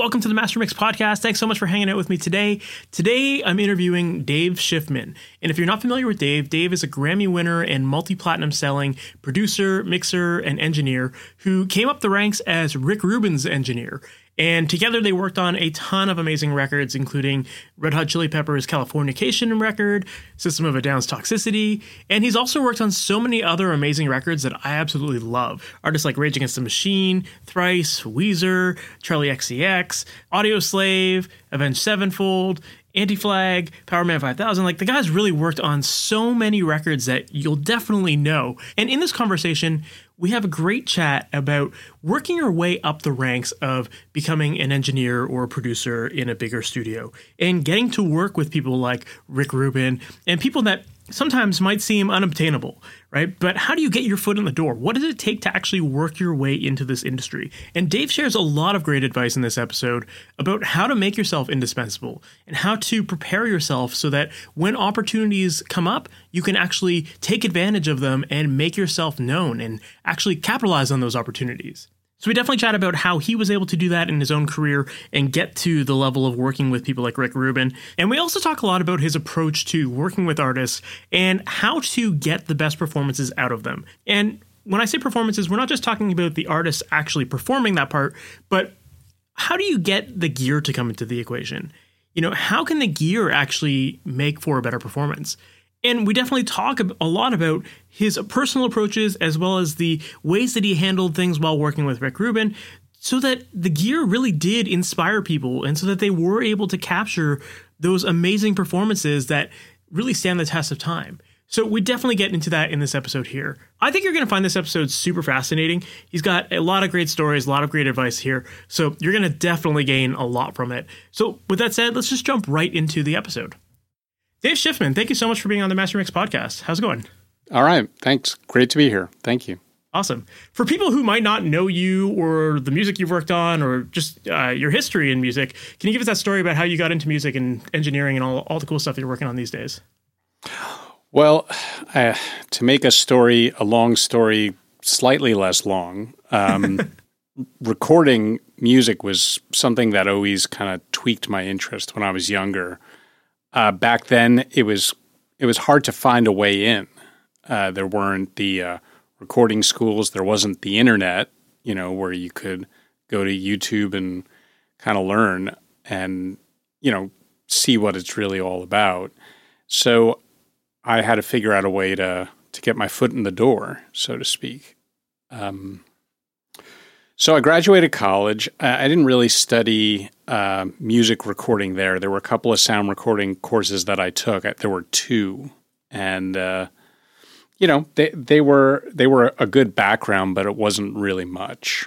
Welcome to the Master Mix podcast. Thanks so much for hanging out with me today. Today, I'm interviewing Dave Schiffman. And if you're not familiar with Dave, Dave is a Grammy winner and multi platinum selling producer, mixer, and engineer who came up the ranks as Rick Rubin's engineer. And together they worked on a ton of amazing records, including Red Hot Chili Peppers' Californication record, System of a Down's Toxicity, and he's also worked on so many other amazing records that I absolutely love. Artists like Rage Against the Machine, Thrice, Weezer, Charli XCX, Audioslave, Avenged Sevenfold, Anti Flag, Powerman 5000. Like the guy's really worked on so many records that you'll definitely know. And in this conversation, we have a great chat about working your way up the ranks of becoming an engineer or a producer in a bigger studio and getting to work with people like Rick Rubin and people that sometimes might seem unobtainable, right? But how do you get your foot in the door? What does it take to actually work your way into this industry? And Dave shares a lot of great advice in this episode about how to make yourself indispensable and how to prepare yourself so that when opportunities come up, you can actually take advantage of them and make yourself known and actually capitalize on those opportunities. So we definitely chat about how he was able to do that in his own career and get to the level of working with people like Rick Rubin. And we also talk a lot about his approach to working with artists and how to get the best performances out of them. And when I say performances, we're not just talking about the artist actually performing that part, but how do you get the gear to come into the equation? You know, how can the gear actually make for a better performance? And we definitely talk a lot about his personal approaches as well as the ways that he handled things while working with Rick Rubin so that the gear really did inspire people and so that they were able to capture those amazing performances that really stand the test of time. So we definitely get into that in this episode here. I think you're going to find this episode super fascinating. He's got a lot of great stories, a lot of great advice here. So you're going to definitely gain a lot from it. So with that said, let's just jump right into the episode. Dave Schiffman, thank you so much for being on the Master Mix podcast. How's it going? All right. Thanks. Great to be here. Thank you. Awesome. For people who might not know you or the music you've worked on or just uh, your history in music, can you give us that story about how you got into music and engineering and all, all the cool stuff that you're working on these days? Well, uh, to make a story, a long story, slightly less long, um, recording music was something that always kind of tweaked my interest when I was younger. Uh, back then, it was it was hard to find a way in. Uh, there weren't the uh, recording schools. There wasn't the internet, you know, where you could go to YouTube and kind of learn and you know see what it's really all about. So I had to figure out a way to to get my foot in the door, so to speak. Um, so I graduated college. I didn't really study uh, music recording there. There were a couple of sound recording courses that I took. There were two, and uh, you know they they were they were a good background, but it wasn't really much.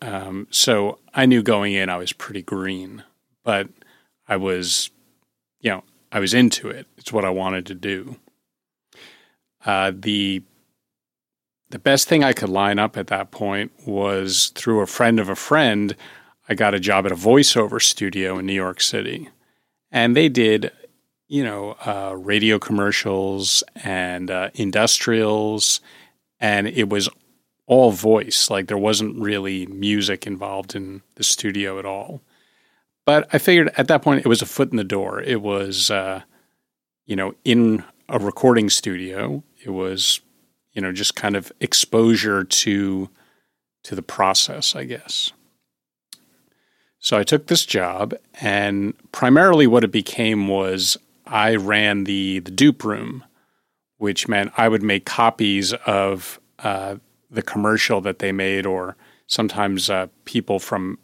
Um, so I knew going in I was pretty green, but I was, you know, I was into it. It's what I wanted to do. Uh, the the best thing I could line up at that point was through a friend of a friend. I got a job at a voiceover studio in New York City, and they did, you know, uh, radio commercials and uh, industrials, and it was all voice. Like there wasn't really music involved in the studio at all. But I figured at that point it was a foot in the door. It was, uh, you know, in a recording studio. It was you know, just kind of exposure to to the process, I guess. So I took this job, and primarily what it became was I ran the the dupe room, which meant I would make copies of uh, the commercial that they made, or sometimes uh, people from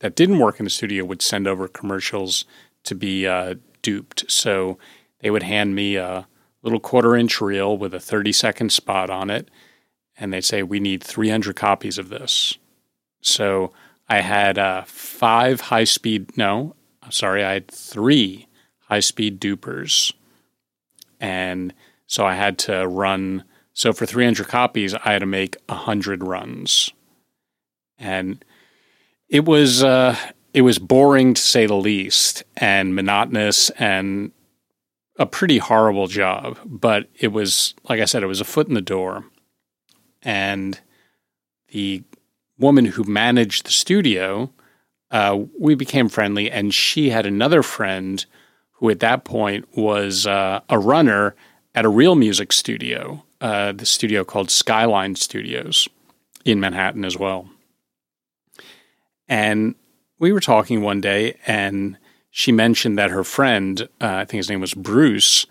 that didn't work in the studio would send over commercials to be uh, duped. So they would hand me a little quarter inch reel with a 30 second spot on it. And they'd say, we need 300 copies of this. So I had uh, five high speed, no, sorry, I had three high speed dupers. And So I had to run. So for 300 copies, I had to make 100 runs. And it was uh, it was boring to say the least and monotonous and a pretty horrible job, but it was like I said, it was a foot in the door. And the woman who managed the studio, uh, we became friendly, and she had another friend who, at that point, was uh, a runner at a real music studio, uh, the studio called Skyline Studios in Manhattan as well. And we were talking one day, and she mentioned that her friend, uh, I think his name was Bruce,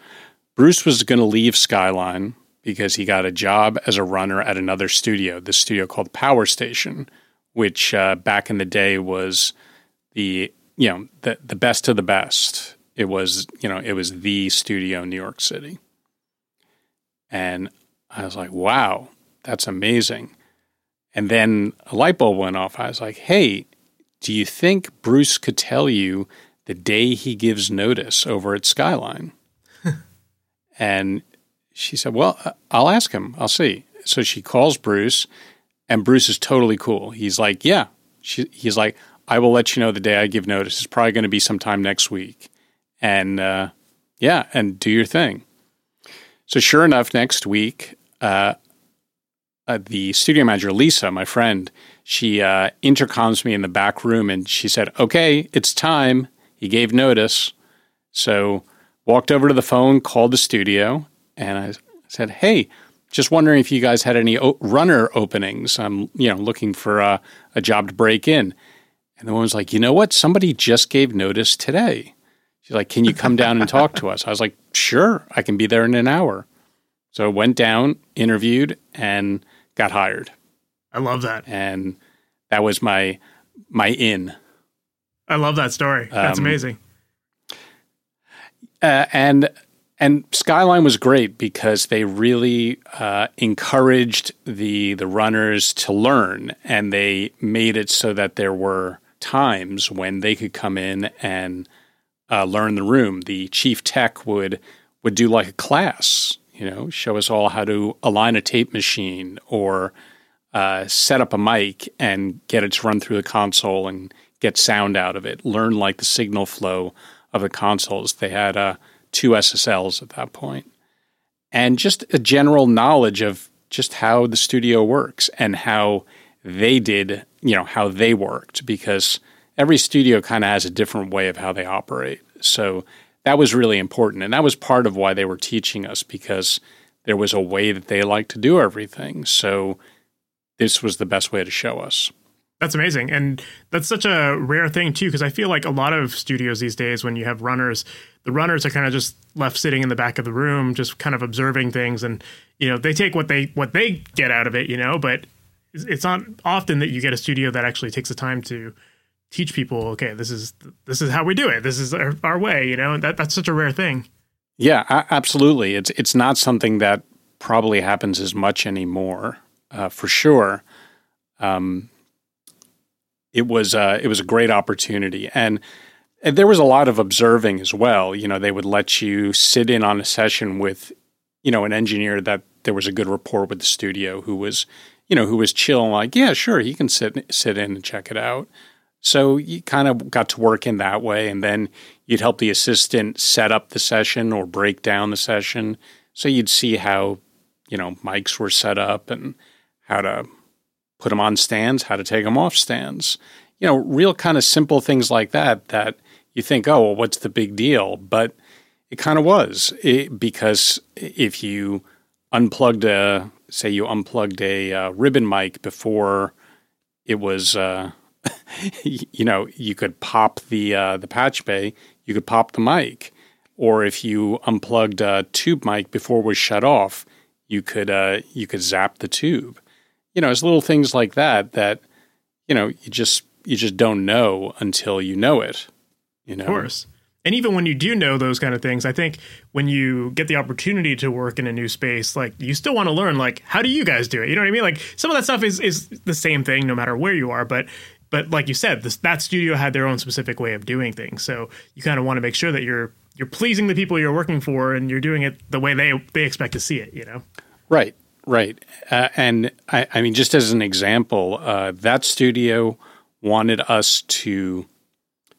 Bruce was going to leave Skyline because he got a job as a runner at another studio, the studio called Power Station, which uh, back in the day was the you know the the best of the best. It was you know it was the studio in New York City, and I was like, wow, that's amazing. And then a light bulb went off. I was like, hey, do you think Bruce could tell you the day he gives notice over at Skyline. and she said, Well, I'll ask him. I'll see. So she calls Bruce, and Bruce is totally cool. He's like, Yeah. She, he's like, I will let you know the day I give notice. It's probably going to be sometime next week. And uh, yeah, and do your thing. So sure enough, next week, uh, uh, the studio manager, Lisa, my friend, she uh, intercoms me in the back room and she said, Okay, it's time. He gave notice. So walked over to the phone, called the studio, and I said, "Hey, just wondering if you guys had any o- runner openings. I'm, you know, looking for a, a job to break in." And the woman's like, "You know what? Somebody just gave notice today." She's like, "Can you come down and talk to us?" I was like, "Sure, I can be there in an hour." So I went down, interviewed, and got hired. I love that. And that was my my in. I love that story. That's um, amazing. Uh, and and Skyline was great because they really uh, encouraged the the runners to learn, and they made it so that there were times when they could come in and uh, learn the room. The chief tech would would do like a class, you know, show us all how to align a tape machine or uh, set up a mic and get it to run through the console and get sound out of it, learn like the signal flow of the consoles. They had uh, two SSLs at that point. And just a general knowledge of just how the studio works and how they did, you know, how they worked, because every studio kind of has a different way of how they operate. So that was really important. And that was part of why they were teaching us, because there was a way that they liked to do everything. So this was the best way to show us. That's amazing. And that's such a rare thing, too, because I feel like a lot of studios these days, when you have runners, the runners are kind of just left sitting in the back of the room, just kind of observing things. And, you know, they take what they what they get out of it, you know, but it's not often that you get a studio that actually takes the time to teach people, okay, this is this is how we do it. This is our, our way, you know, that, that's such a rare thing. Yeah, absolutely. It's it's not something that probably happens as much anymore, uh, for sure. Um, it was uh, it was a great opportunity, and, and there was a lot of observing as well. You know, they would let you sit in on a session with, you know, an engineer that there was a good rapport with the studio who was, you know, who was chill and like, yeah, sure, he can sit sit in and check it out. So you kind of got to work in that way, and then you'd help the assistant set up the session or break down the session. So you'd see how, you know, mics were set up and how to put them on stands, how to take them off stands. You know, real kind of simple things like that that you think, oh, well, what's the big deal? But it kind of was it, because if you unplugged a, say, you unplugged a uh, ribbon mic before it was, uh, you know, you could pop the uh, the patch bay, you could pop the mic, or if you unplugged a tube mic before it was shut off, you could uh, you could zap the tube you know, it's little things like that that you know you just you just don't know until you know it. You know, of course. And even when you do know those kind of things, I think when you get the opportunity to work in a new space, like you still want to learn, like how do you guys do it? You know what I mean? Like some of that stuff is is the same thing no matter where you are, but but like you said, this, that studio had their own specific way of doing things. So you kind of want to make sure that you're you're pleasing the people you're working for and you're doing it the way they they expect to see it you know right right. Uh, and I, I, mean just as an example uh, that studio wanted us to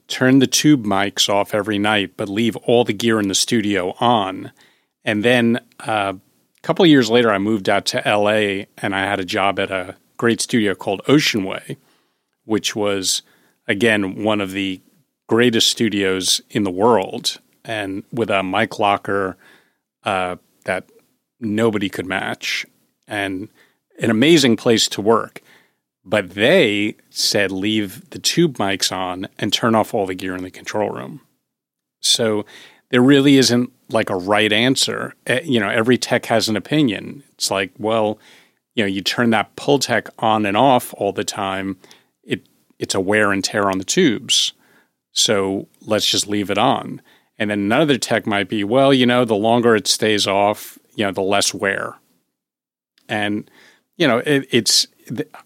turn the tube mics off every night but leave all the gear in the studio on. And then uh, a couple of years later i moved out to la and i had a job at a great studio called ocean way which was again one of the greatest studios in the world and with a mic locker uh, that nobody could match and an amazing place to work. But they said leave the tube mics on and turn off all the gear in the control room. So there really isn't like a right answer. Eh, you know, every tech has an opinion. It's like, well, you know, you turn that Pultec on and off all the time, it it's a wear and tear on the tubes. So let's just leave it on. And then another tech might be, well, you know, the longer it stays off, you know, the less wear. And, you know, it, it's,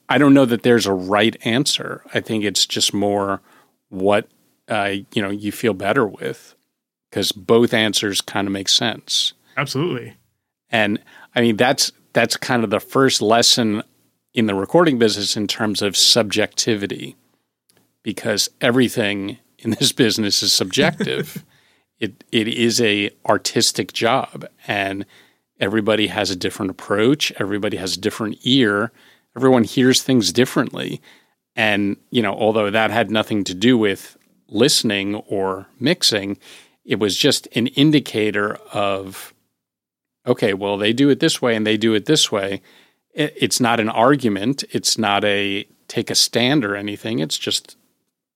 I don't know that there's a right answer. I think it's just more what, uh, you know, you feel better with because both answers kind of make sense. Absolutely. And I mean, that's, that's kind of the first lesson in the recording business in terms of subjectivity because everything in this business is subjective. it it is a artistic job and everybody has a different approach. Everybody has a different ear. Everyone hears things differently. And you know although that had nothing to do with listening or mixing it was just an indicator of okay well they do it this way and they do it this way. It's not an argument. It's not a take a stand or anything. It's just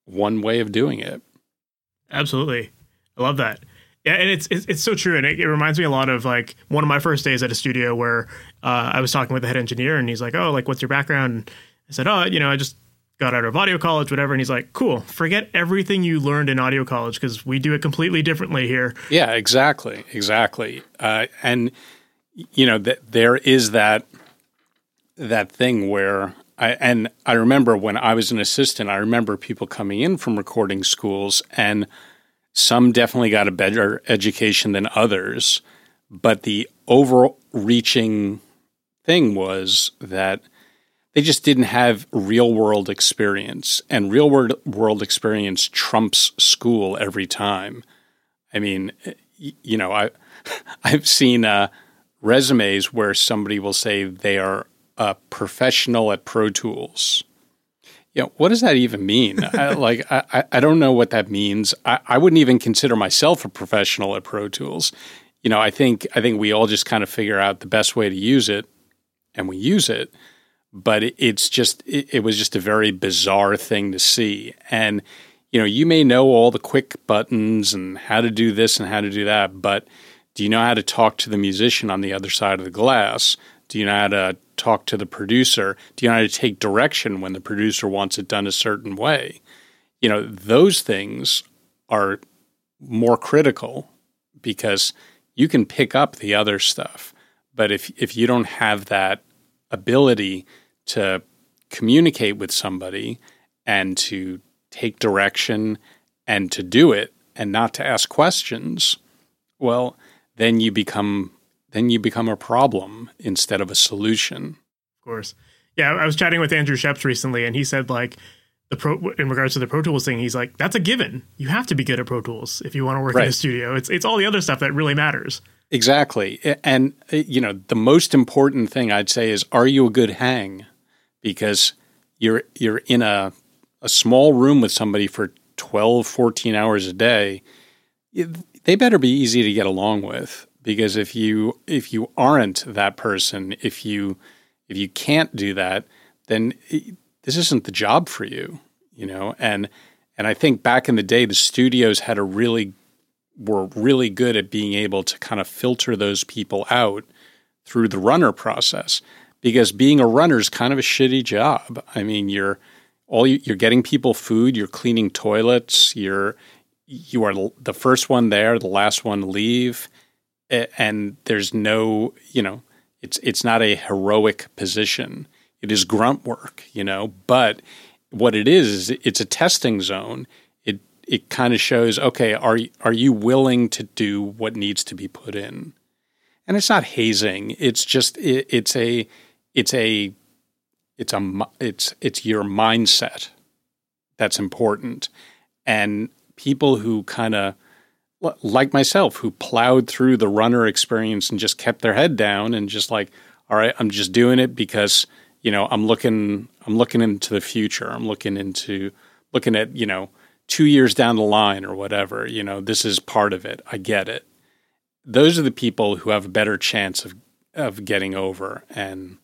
one way of doing it. Absolutely. I love that. Yeah, and it's, it's, it's so true, and it, it, reminds me a lot of like one of my first days at a studio where uh, I was talking with the head engineer, and he's like, "Oh, like what's your background?" And I said, "Oh, you know, I just got out of audio college, whatever." And he's like, "Cool, forget everything you learned in audio college because we do it completely differently here." Yeah, exactly, exactly, uh, and you know that there is that that thing where I and I remember when I was an assistant, I remember people coming in from recording schools and some definitely got a better education than others, but the overreaching thing was that they just didn't have real world experience, and real world experience trumps school every time. I mean, you know, I I've seen uh, resumes where somebody will say they are a professional at Pro Tools, yeah, what does that even mean? I, like, I, I don't know what that means. I, I wouldn't even consider myself a professional at Pro Tools. You know, I think I think we all just kind of figure out the best way to use it, and we use it. But it, it's just it, it was just a very bizarre thing to see, and you know, you may know all the quick buttons and how to do this and how to do that, but do you know how to talk to the musician on the other side of the glass? Do you know how to talk to the producer? Do you know how to take direction when the producer wants it done a certain way? You know, those things are more critical because you can pick up the other stuff. But if if you don't have that ability to communicate with somebody and to take direction and to do it and not to ask questions, well, then you become then you become a problem instead of a solution. Of course. Yeah, I was chatting with Andrew Scheps recently, and he said like the pro in regards to the Pro Tools thing, he's like, that's a given. You have to be good at Pro Tools if you want to work right. in a studio. It's it's all the other stuff that really matters. Exactly, and uh, you know the most important thing I'd say is, are you a good hang? Because you're you're in a a small room with somebody for 12, 14 hours a day. They better be easy to get along with because if you if you aren't that person, if you if you can't do that, then it, this isn't the job for you, you know. And and I think back in the day, the studios had a really were really good at being able to kind of filter those people out through the runner process because being a runner is kind of a shitty job. I mean, you're all you, you're getting people food, you're cleaning toilets, you're you are the first one there, the last one to leave and there's no, you know, it's it's not a heroic position. It is grunt work, you know, but what it is is it's a testing zone. It it kind of shows okay, are are you willing to do what needs to be put in? And it's not hazing. It's just it, it's a it's a it's a it's it's your mindset that's important. And people who kind of like myself who plowed through the runner experience and just kept their head down and just like all right, I'm just doing it because, you know, I'm looking I'm looking into the future. I'm looking into looking at, you know, 2 years down the line or whatever, you know, this is part of it. I get it. Those are the people who have a better chance of of getting over and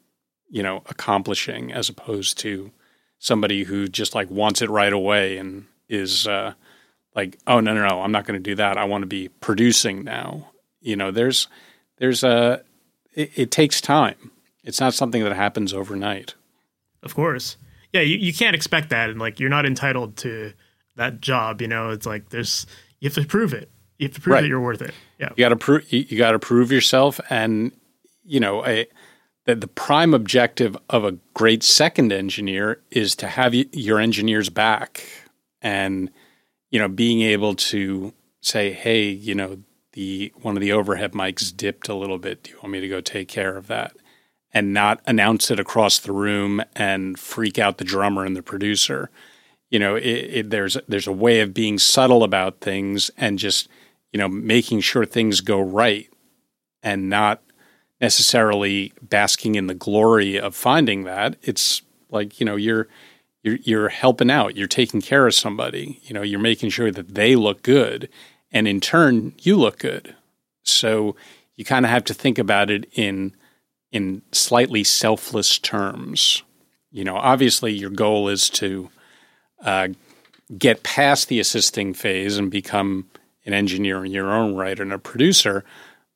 you know, accomplishing as opposed to somebody who just like wants it right away and is uh, like, oh no, no, no, I'm not going to do that. I want to be producing now. You know, there's there's a it, it, takes time. It's not something that happens overnight. Of course, yeah, you, you can't expect that, and like you're not entitled to that job. You know, it's like there's you have to prove it. You have to prove right. that you're worth it. Yeah, you got to prove you, you got to prove yourself, and you know, a that the prime objective of a great second engineer is to have your engineers back and you know being able to say hey you know the one of the overhead mics dipped a little bit. Do you want me to go take care of that? And not announce it across the room and freak out the drummer and the producer. You know it, it, there's there's a way of being subtle about things and just you know making sure things go right and not necessarily basking in the glory of finding that. It's like, you know, you're you're you're helping out, you're taking care of somebody, you know, you're making sure that they look good and in turn you look good. So you kind of have to think about it in in slightly selfless terms. You know, obviously your goal is to uh, get past the assisting phase and become an engineer in your own right and a producer.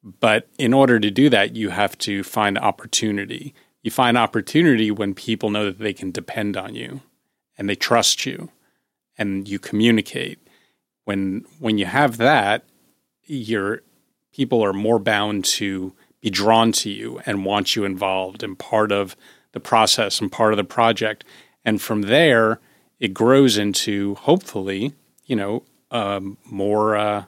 But in order to do that, you have to find opportunity. You find opportunity when people know that they can depend on you and they trust you and you communicate. When when you have that, your people are more bound to be drawn to you and want you involved and part of the process and part of the project. And from there, it grows into hopefully, you know, um, more uh,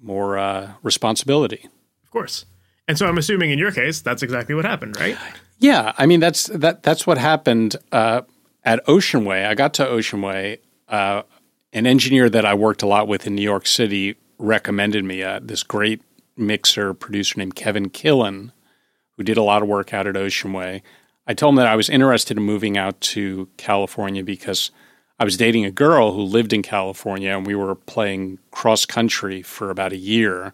more uh, responsibility. Of course. And so I'm assuming in your case, that's exactly what happened, right? Yeah, I mean that's that that's what happened uh, at Ocean Way, I got to Ocean Way. Uh, an engineer that I worked a lot with in New York City recommended me uh, this great mixer producer named Kevin Killen, who did a lot of work out at Ocean Way. I told him that I was interested in moving out to California because I was dating a girl who lived in California and we were playing cross country for about a year.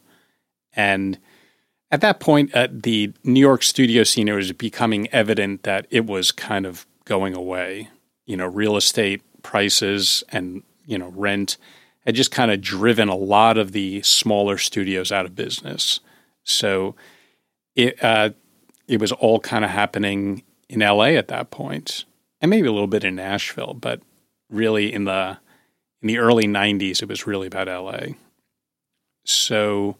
And at that point, at the New York studio scene, it was becoming evident that it was kind of going away. You know, real estate prices and, you know, rent had just kind of driven a lot of the smaller studios out of business. So it, uh, it was all kind of happening in LA at that point, and maybe a little bit in Nashville, but really in the in the early 90s it was really about LA. So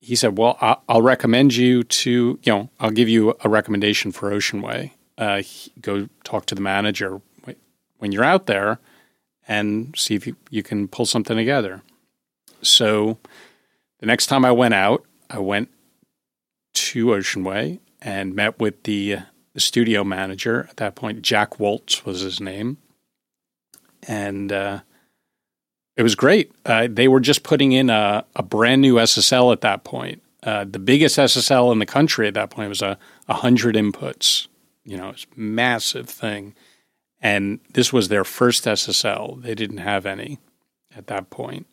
he said, "Well, I'll, recommend you to, you know, I'll give you a recommendation for Ocean Way. Uh, go talk to the manager when you're out there and see if you, you can pull something together." So the next time I went out, I went to Ocean Way and met with the, the studio manager at that point. Jack Waltz was his name and uh, it was great. Uh, they were just putting in a, a, brand new SSL at that point. Uh, the biggest SSL in the country at that point was a, a hundred inputs. You know, it's massive thing, and this was their first SSL. They didn't have any at that point.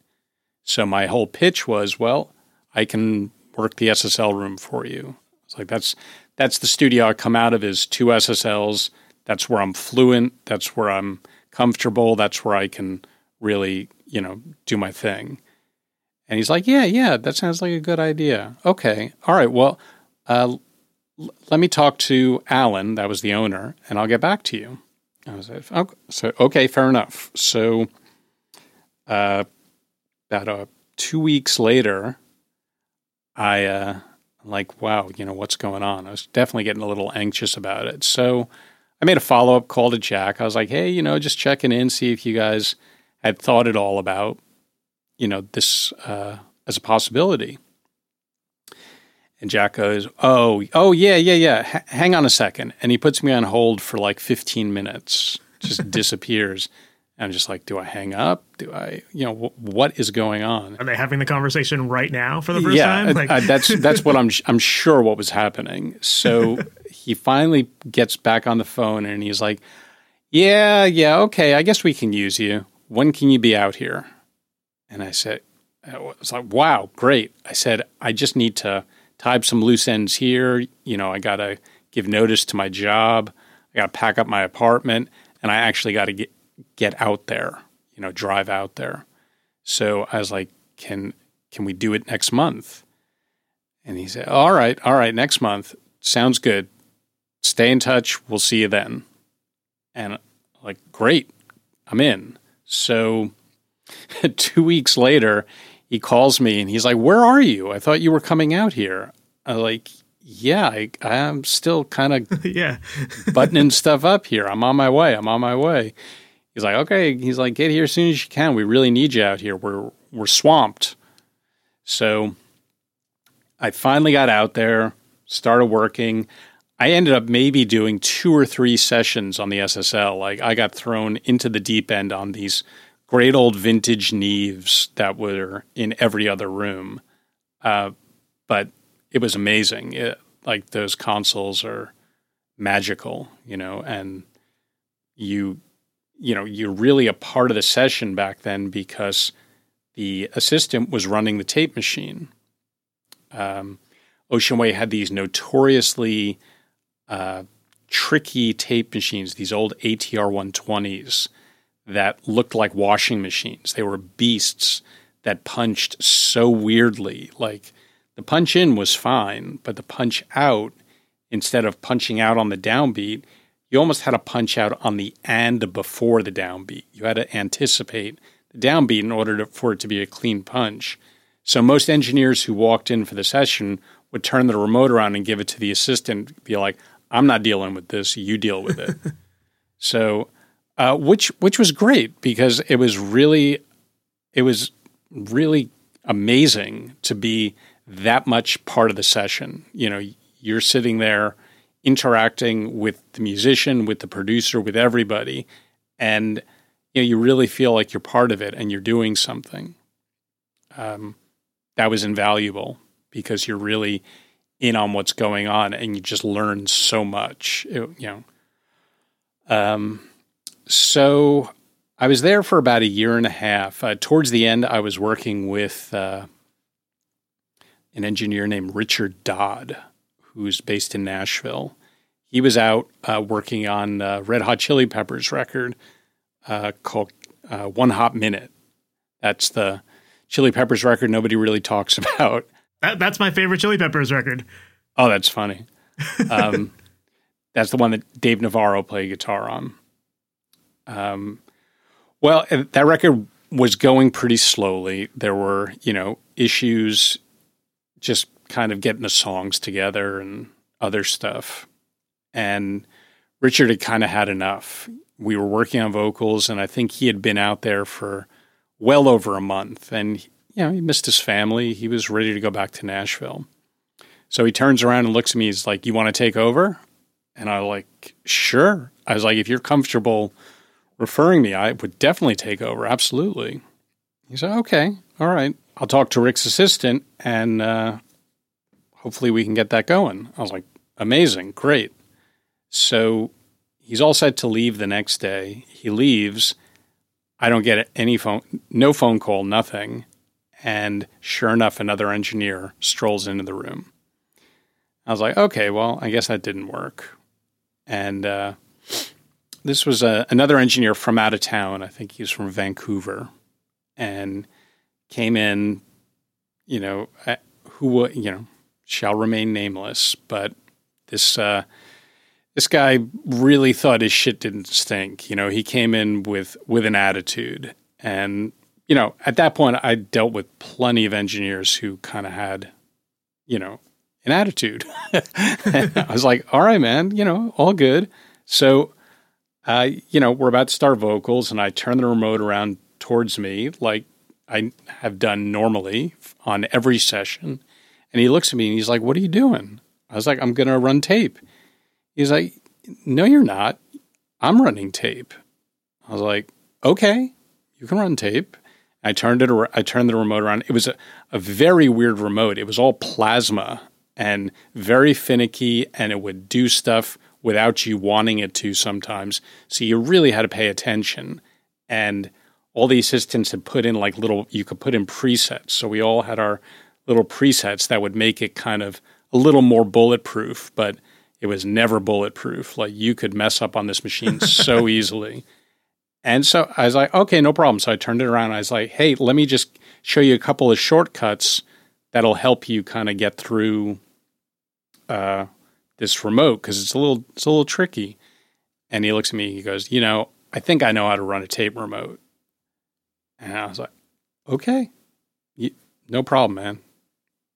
So my whole pitch was, well, I can work the SSL room for you. It's like that's that's the studio I come out of is two SSLs. That's where I'm fluent. That's where I'm comfortable. That's where I can really, you know, do my thing. And he's like, yeah, yeah, that sounds like a good idea. Okay. All right. Well, uh, let me talk to Alan, that was the owner, and I'll get back to you. I was like, oh, so, okay, fair enough. So, uh, about uh, two weeks later, I, uh, like, wow, you know, what's going on? I was definitely getting a little anxious about it. So, I made a follow up call to Jack. I was like, hey, you know, just checking in, see if you guys had thought it all about, you know, this uh, as a possibility. And Jack goes, "Oh, oh yeah, yeah, yeah. H- hang on a second. And he puts me on hold for like 15 minutes. Just disappears. And I'm just like, do I hang up? Do I, you know, w- what is going on? Are they having the conversation right now for the first yeah, time? Like- uh, that's that's what I'm I'm sure what was happening. So he finally gets back on the phone and he's like, "Yeah, yeah, okay. I guess we can use you. When can you be out here?" And I said, "I was like, wow, great." I said, "I just need to tie up some loose ends here. You know, I got to give notice to my job. I got to pack up my apartment, and I actually got to get get out there. You know, drive out there." So I was like, "Can can we do it next month?" And he said, "All right, all right, next month sounds good. Stay in touch. We'll see you then." And like, "Great, I'm in." So two weeks later, he calls me and he's like, "Where are you? I thought you were coming out here." I was like, "Yeah, I, I'm still kind of yeah. buttoning stuff up here. I'm on my way. I'm on my way." He's like, "Okay." He's like, "Get here as soon as you can. We really need you out here. We're we're swamped." So I finally got out there, started working. I ended up maybe doing two or three sessions on the SSL. Like I got thrown into the deep end on these great old vintage Neves that were in every other room. Uh, but it was amazing. It, like those consoles are magical, you know, and you, you know, you're really a part of the session back then because the assistant was running the tape machine. Um, Ocean Way had these notoriously uh, tricky tape machines, these old ATR 120s that looked like washing machines. They were beasts that punched so weirdly. Like the punch in was fine, but the punch out, instead of punching out on the downbeat, you almost had to punch out on the and before the downbeat. You had to anticipate the downbeat in order to, for it to be a clean punch. So most engineers who walked in for the session would turn the remote around and give it to the assistant, be like, "I'm not dealing with this. You deal with it." so, uh, which which was great because it was really, it was really amazing to be that much part of the session. You know, you're sitting there interacting with the musician, with the producer, with everybody, and you know you really feel like you're part of it and you're doing something. Um, that was invaluable because you're really in on what's going on and you just learn so much. It, you know, um, so I was there for about a year and a half. Uh, towards the end, I was working with uh, an engineer named Richard Dodd, who's based in Nashville. He was out uh, working on uh, Red Hot Chili Peppers record uh, called uh, One Hot Minute. That's the Chili Peppers record nobody really talks about. That, that's my favorite Chili Peppers record. Oh, that's funny. Um, that's the one that Dave Navarro played guitar on. Um, well, that record was going pretty slowly. There were, you know, issues just kind of getting the songs together and other stuff. And Richard had kind of had enough. We were working on vocals, and I think he had been out there for well over a month. And, you know, he missed his family. He was ready to go back to Nashville. So he turns around and looks at me. He's like, You want to take over? And I'm like, Sure. I was like, If you're comfortable referring me, I would definitely take over. Absolutely. He said, Okay. All right. I'll talk to Rick's assistant and uh, hopefully we can get that going. I was like, Amazing. Great. So he's all set to leave the next day. He leaves. I don't get any phone, no phone call, nothing. And sure enough, another engineer strolls into the room. I was like, okay, well, I guess that didn't work. And uh, this was a, another engineer from out of town. I think he was from Vancouver, and came in. You know, who you know shall remain nameless, but this uh, this guy really thought his shit didn't stink. You know, he came in with with an attitude, and you know, at that point, I dealt with plenty of engineers who kind of had, you know, an attitude. I was like, all right, man, you know, all good. So, uh, you know, we're about to start vocals, and I turn the remote around towards me like I have done normally on every session. And he looks at me and he's like, What are you doing? I was like, I'm going to run tape. He's like, No, you're not. I'm running tape. I was like, Okay, you can run tape. I turned it. I turned the remote around. It was a, a very weird remote. It was all plasma and very finicky, and it would do stuff without you wanting it to sometimes. So you really had to pay attention. And all the assistants had put in like little. You could put in presets. So we all had our little presets that would make it kind of a little more bulletproof, but it was never bulletproof. Like you could mess up on this machine so easily. And so I was like, okay, no problem. So I turned it around. I was like, hey, let me just show you a couple of shortcuts that'll help you kind of get through uh, this remote because it's a little it's a little tricky. And he looks at me. He goes, you know, I think I know how to run a tape remote. And I was like, okay, you, no problem, man.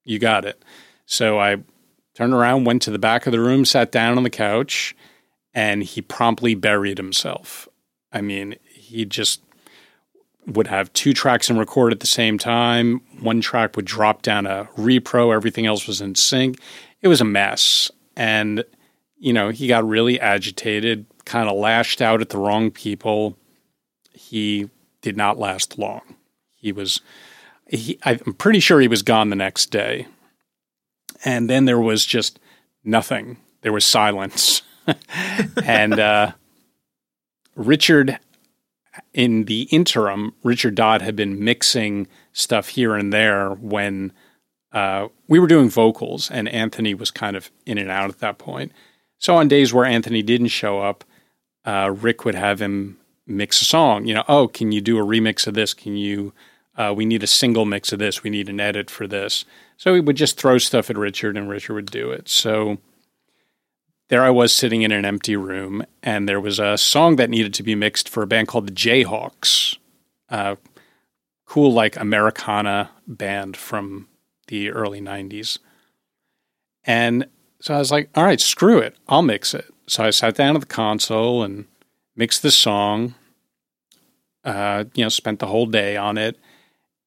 You got it. So I turned around, went to the back of the room, sat down on the couch, and he promptly buried himself. I mean, he just would have two tracks and record at the same time. One track would drop down a repro, everything else was in sync. It was a mess. And, you know, he got really agitated, kind of lashed out at the wrong people. He did not last long. He was, he, I'm pretty sure he was gone the next day. And then there was just nothing. There was silence. and, uh, Richard, in the interim, Richard Dodd had been mixing stuff here and there when uh, we were doing vocals, and Anthony was kind of in and out at that point. So on days where Anthony didn't show up, uh, Rick would have him mix a song. You know, oh, can you do a remix of this? Can you? Uh, we need a single mix of this. We need an edit for this. So he would just throw stuff at Richard, and Richard would do it. So there I was sitting in an empty room, and there was a song that needed to be mixed for a band called the Jayhawks, uh, cool like Americana band from the early '90s. And so I was like, "All right, screw it, I'll mix it." So I sat down at the console and mixed the song. Uh, you know, spent the whole day on it,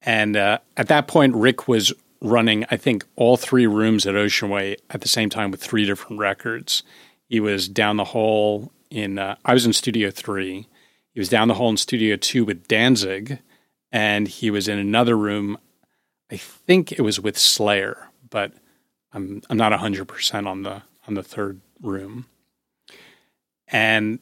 and uh, at that point, Rick was running, I think, all three rooms at Ocean Way at the same time with three different records. He was down the hall in, uh, I was in Studio Three. He was down the hall in Studio Two with Danzig, and he was in another room. I think it was with Slayer, but I'm I'm not hundred percent on the on the third room. And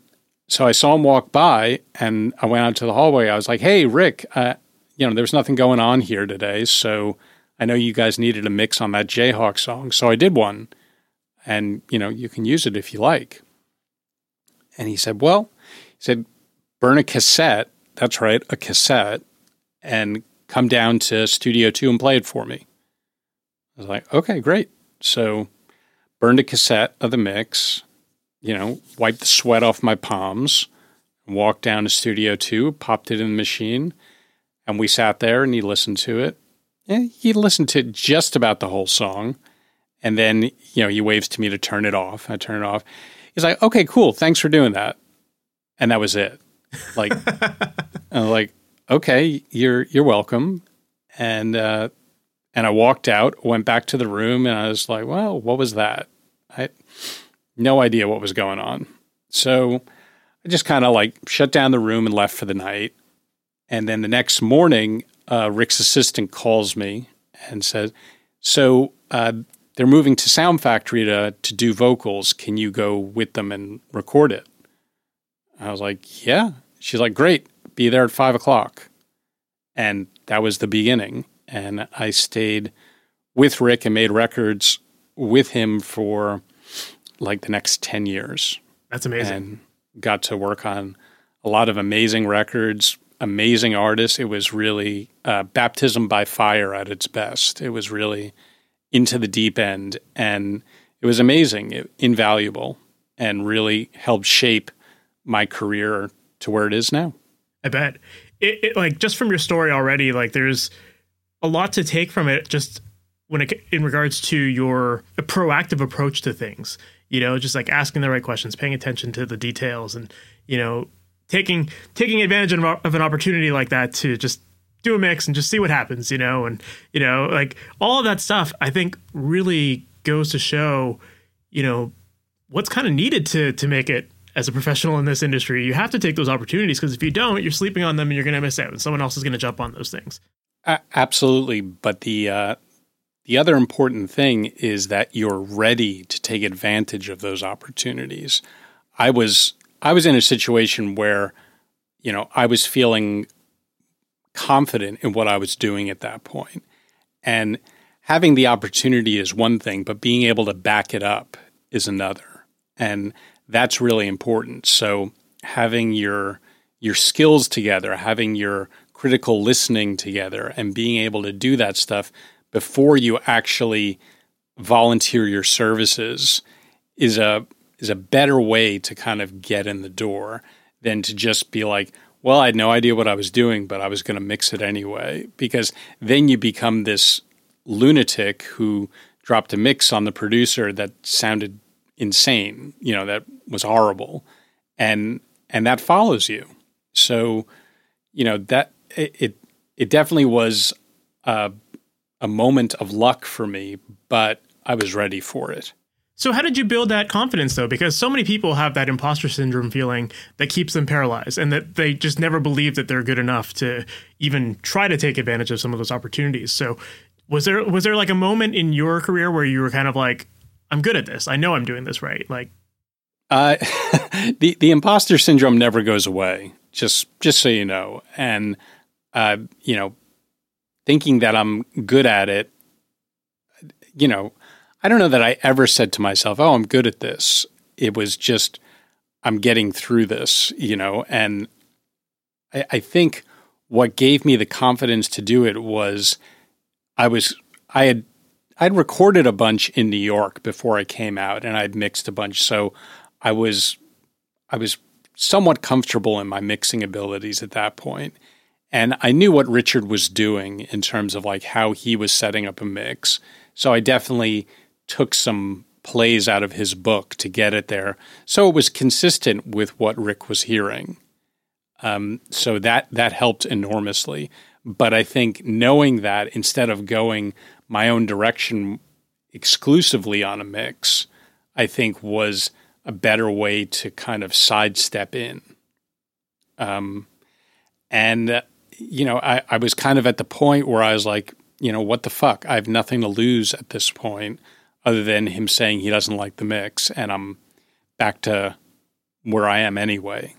so I saw him walk by, and I went out to the hallway. I was like, "Hey, Rick, uh, you know, there's nothing going on here today, so I know you guys needed a mix on that Jayhawk song, so I did one. And, you know, you can use it if you like. And he said, Well, he said, burn a cassette. That's right, a cassette, and come down to Studio 2 and play it for me. I was like, Okay, great. So, burned a cassette of the mix, you know, wiped the sweat off my palms, walked down to Studio 2, popped it in the machine, and we sat there and he listened to it he listened to just about the whole song. And then, you know, he waves to me to turn it off. I turn it off. He's like, okay, cool. Thanks for doing that. And that was it. Like, like, okay, you're, you're welcome. And, uh, and I walked out, went back to the room, and I was like, well, what was that? I no idea what was going on. So I just kind of like shut down the room and left for the night. And then the next morning, uh, Rick's assistant calls me and says, "So uh, they're moving to Sound Factory to to do vocals. Can you go with them and record it?" I was like, "Yeah." She's like, "Great, be there at five o'clock," and that was the beginning. And I stayed with Rick and made records with him for like the next ten years. That's amazing. And got to work on a lot of amazing records amazing artists. It was really uh, baptism by fire at its best. It was really into the deep end, and it was amazing, it, invaluable, and really helped shape my career to where it is now. I bet. It, it, like just from your story already, like there's a lot to take from it. Just when it in regards to your proactive approach to things, you know, just like asking the right questions, paying attention to the details, and you know, taking taking advantage of, an opportunity like that to just do a mix and just see what happens, you know, and you know, like all of that stuff, I think really goes to show, you know, what's kind of needed to to make it as a professional in this industry. You have to take those opportunities because if you don't, you're sleeping on them and you're going to miss out, and someone else is going to jump on those things. Uh, absolutely, but the uh, the other important thing is that you're ready to take advantage of those opportunities. I was I was in a situation where, you know, I was feeling confident in what I was doing at that. And having the opportunity is one thing, but being able to back it up is another. And that's really important. So having your your skills together, having your critical listening together and being able to do that stuff before you actually volunteer your services is a is a better way to kind of get in the door than to just be like, well, I had no idea what I was doing, but I was going to mix it anyway. Because then you become this lunatic who dropped a mix on the producer that sounded insane, you know, that was horrible. And and that follows you. So, you know, that it it definitely was a, a moment of luck for me, but I was ready for it. So, how did you build that confidence though? Because so many people have that imposter syndrome feeling that keeps them paralyzed and that they just never believe that they're good enough to even try to take advantage of some of those opportunities. So, was there was there like a moment in your career where you were kind of like, I'm good at this. I know I'm doing this right. Like, uh, the the imposter syndrome never goes away. Just just so you know, and uh, you know, thinking that I'm good at it, you know, I don't know that I ever said to myself, "Oh, I'm good at this." It was just I'm getting through this, you know, and I, I think what gave me the confidence to do it was I was I had I'd recorded a bunch in New York before I came out, and I'd mixed a bunch, so I was I was somewhat comfortable in my mixing abilities at that point. And I knew what Richard was doing in terms of like how he was setting up a mix. So I definitely took some plays out of his book to get it there. So it was consistent with what Rick was hearing. Um, so that that helped enormously. But I think knowing that instead of going my own direction exclusively on a mix, I think was a better way to kind of sidestep in. Um, and uh, you know, I, I was kind of at the point where I was like, you know, what the fuck? I have nothing to lose at this point other than him saying he doesn't like the mix, and I'm back to where I am anyway.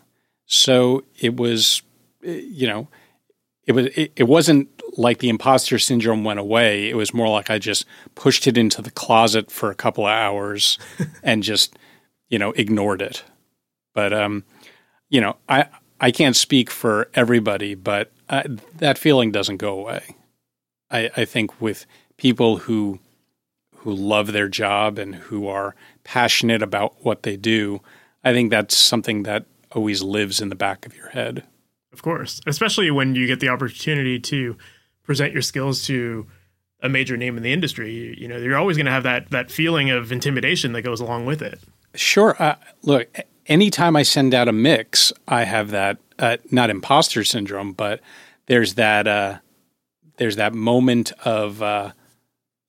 So it was, you know, it was it, it wasn't like the imposter syndrome went away. It was more like I just pushed it into the closet for a couple of hours and just, you know, ignored it. But um, you know, I I can't speak for everybody, but uh, that feeling doesn't go away. I, I think with people who who love their job and who are passionate about what they do, I think that's something that always lives in the back of your head. Of course, especially when you get the opportunity to present your skills to a major name in the industry. You know, you're always going to have that that feeling of intimidation that goes along with it. Sure. Uh, look, anytime I send out a mix, I have that uh, not imposter syndrome, but there's that uh, there's that moment of uh,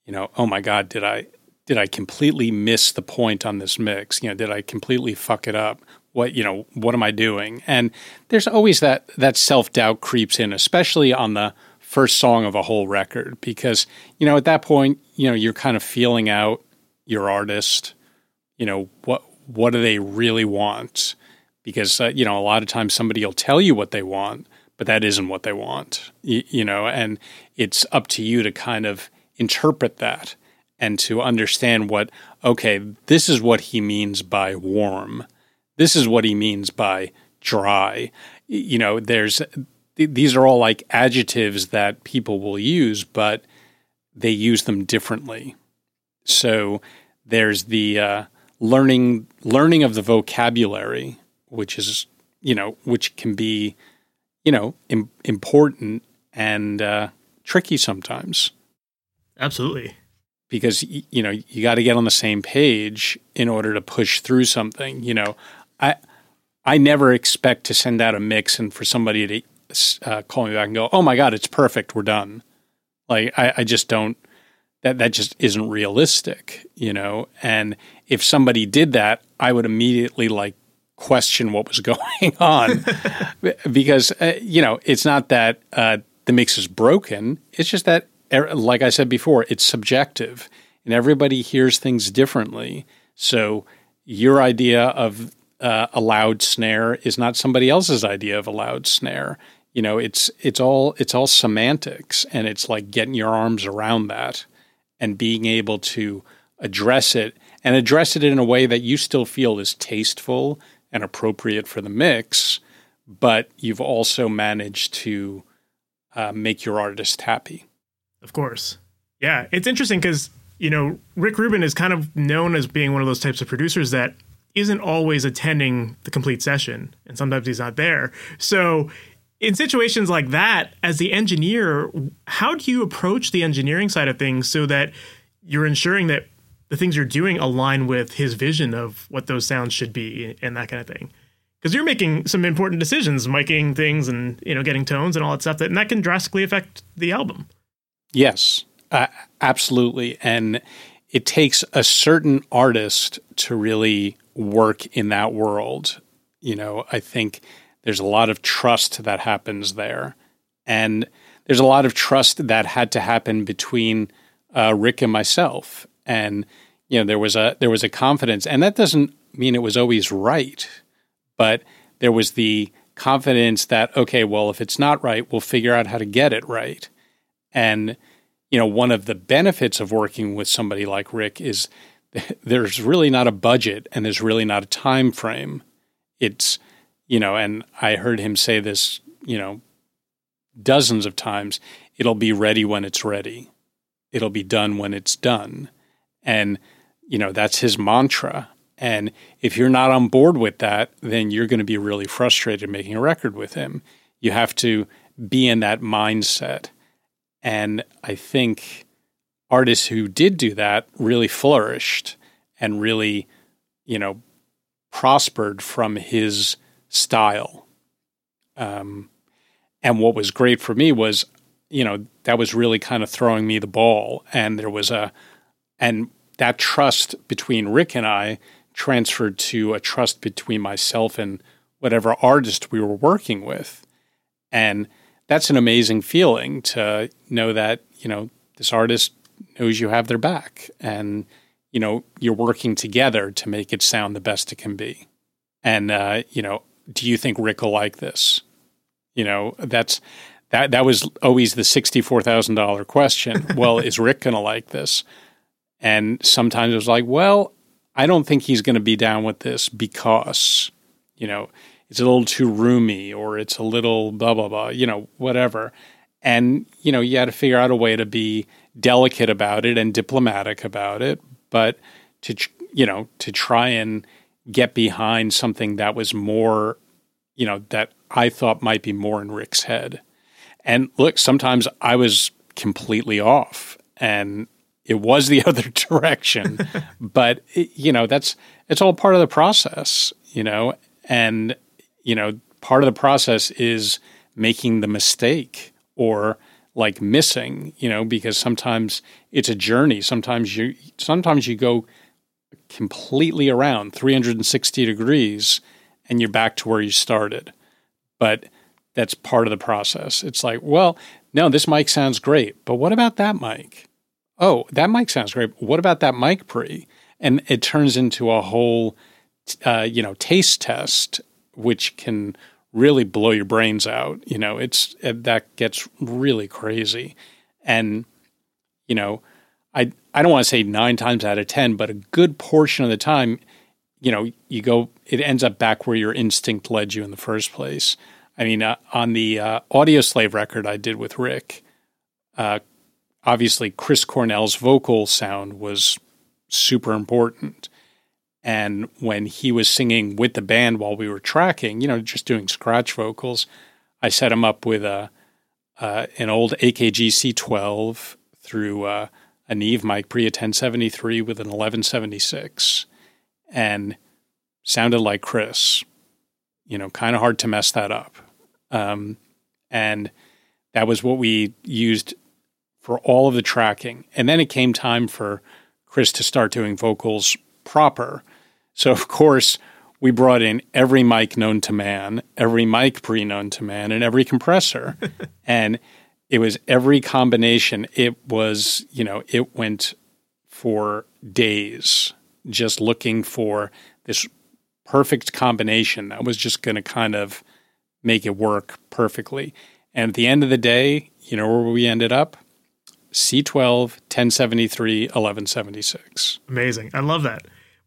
you know, oh my god, did I did I completely miss the point on this mix? You know, did I completely fuck it up? What you know, what am I doing? And there's always that that self doubt creeps in, especially on the first song of a whole record, because you know at that point, you know, you're kind of feeling out your artist. You know what what do they really want? Because uh, you know a lot of times somebody will tell you what they want, but that isn't what they want. You, you know, and it's up to you to kind of interpret that and to understand what okay, this is what he means by warm. This is what he means by dry. You know, there's these are all like adjectives that people will use, but they use them differently. So there's the uh, learning learning of the vocabulary, which is you know which can be you know Im- important and uh, tricky sometimes. Absolutely, because you know you got to get on the same page in order to push through something. You know, I I never expect to send out a mix and for somebody to uh, call me back and go, "Oh my god, it's perfect, we're done." Like I, I just don't. That that just isn't realistic, you know. And if somebody did that, I would immediately like question what was going on because uh, you know it's not that uh, the mix is broken. It's just that, er, like I said before, it's subjective, and everybody hears things differently. So your idea of uh, a loud snare is not somebody else's idea of a loud snare. You know, it's it's all it's all semantics, and it's like getting your arms around that and being able to address it and address it in a way that you still feel is tasteful and appropriate for the mix, but you've also managed to uh, make your artist happy. Of course. Yeah. It's interesting because, you know, Rick Rubin is kind of known as being one of those types of producers that isn't always attending the complete session, and sometimes he's not there. So, in situations like that, as the engineer, how do you approach the engineering side of things so that you're ensuring that the things you're doing align with his vision of what those sounds should be and that kind of thing? Because you're making some important decisions miking things and you know getting tones and all that stuff that and that can drastically affect the album. Yes uh, absolutely. And it takes a certain artist to really work in that world. You know i think there's a lot of trust that happens there. And there's a lot of trust that had to happen between uh, rick and myself. And you know there was a there was a confidence and that doesn't mean it was always right but there was the confidence that okay well if it's not right we'll figure out how to get it right. And you know one of the benefits of working with somebody like Rick is there's really not a budget and there's really not a time frame. It's you know and I heard him say this you know dozens of times it'll be ready when it's ready it'll be done when it's done and you know, that's his mantra. And if you're not on board with that, then you're going to be really frustrated making a record with him. You have to be in that mindset. And I think artists who did do that really flourished and really, you know, prospered from his style. Um, and what was great for me was, you know, that was really kind of throwing me the ball. And there was a, and that trust between Rick and I transferred to a trust between myself and whatever artist we were working with. And that's an amazing feeling to know that, you know, this artist knows you have their back and, you know, you're working together to make it sound the best it can be. And, uh, you know, do you think Rick will like this? You know, that's that that was always the $64,000 question. well, is Rick going to like this? And sometimes it was like, well, I don't think he's going to be down with this because, you know, it's a little too roomy or it's a little blah, blah, blah, you know, whatever. And, you know, you had to figure out a way to be delicate about it and diplomatic about it, but to, you know, to try and get behind something that was more, you know, that I thought might be more in Rick's head. And look, sometimes I was completely off. And it was the other direction. but it, you know, that's it's all part of the process, you know, and you know, part of the process is making the mistake or like missing, you know, because sometimes it's a journey. Sometimes you sometimes you go completely around 360 degrees and you're back to where you started. But that's part of the process. It's like, well, no, this mic sounds great, but what about that mic? oh, that mic sounds great. What about that mic pre? And it turns into a whole, uh, you know, taste test, which can really blow your brains out. You know, it's it, that gets really crazy, and you know, I I don't want to say nine times out of ten, but a good portion of the time, you know, you go, it ends up back where your instinct led you in the first place. I mean, uh, on the uh, Audioslave record I did with Rick, uh, obviously Chris Cornell's vocal sound was super important. And when he was singing with the band while we were tracking, you know, just doing scratch vocals, I set him up with a uh, an old AKG C12 through uh, a Neve mic pre a 1073 with an 1176, and sounded like Chris. You know, kind of hard to mess that up. Um, and that was what we used for all of the tracking. And then it came time for Chris to start doing vocals proper. So, of course, we brought in every mic known to man, every mic pre known to man, and every compressor. and it was every combination. It was, you know, it went for days just looking for this perfect combination that was just going to kind of make it work perfectly. And at the end of the day, you know where we ended up? C12, 1073, 1176. Amazing. I love that.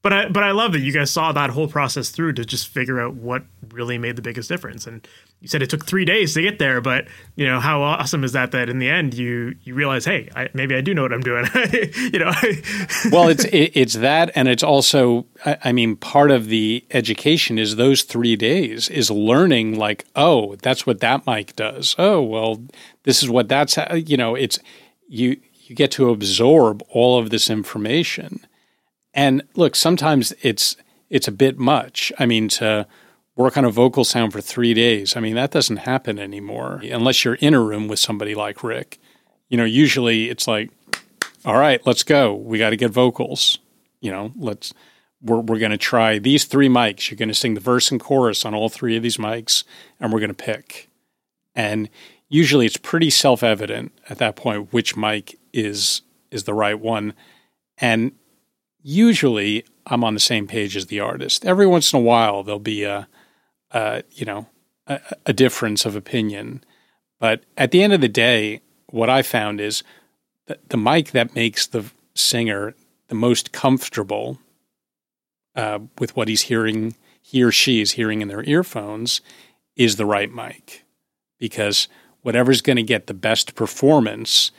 But I but I love that you guys saw that whole process through to just figure out what really made the biggest difference. And you said it took three days to get there, but you know how awesome is that? That in the end you you realize, hey, I, maybe I do know what I'm doing. you know. well, it's it, it's that, and it's also, I, I mean, part of the education is those three days is learning. Like, oh, that's what that mic does. Oh, well, this is what that's. You know, it's you you get to absorb all of this information and look, sometimes it's it's a bit much. I mean, to work on a vocal sound for three days. I mean, that doesn't happen anymore unless you're in a room with somebody like Rick. You know, usually it's like, all right, let's go. We got to get vocals. You know, let's we're we're going to try these three mics. You're going to sing the verse and chorus on all three of these mics, and we're going to pick. And usually, it's pretty self evident at that point which mic is is the right one. And usually I'm on the same page as the artist. Every once in a while there'll be a, a you know, a, a, difference of opinion, but at the end of the day, what I found is the mic that makes the singer the most comfortable uh, with what he's hearing, he or she is hearing in their earphones, is the right mic, because whatever's going to get the best performance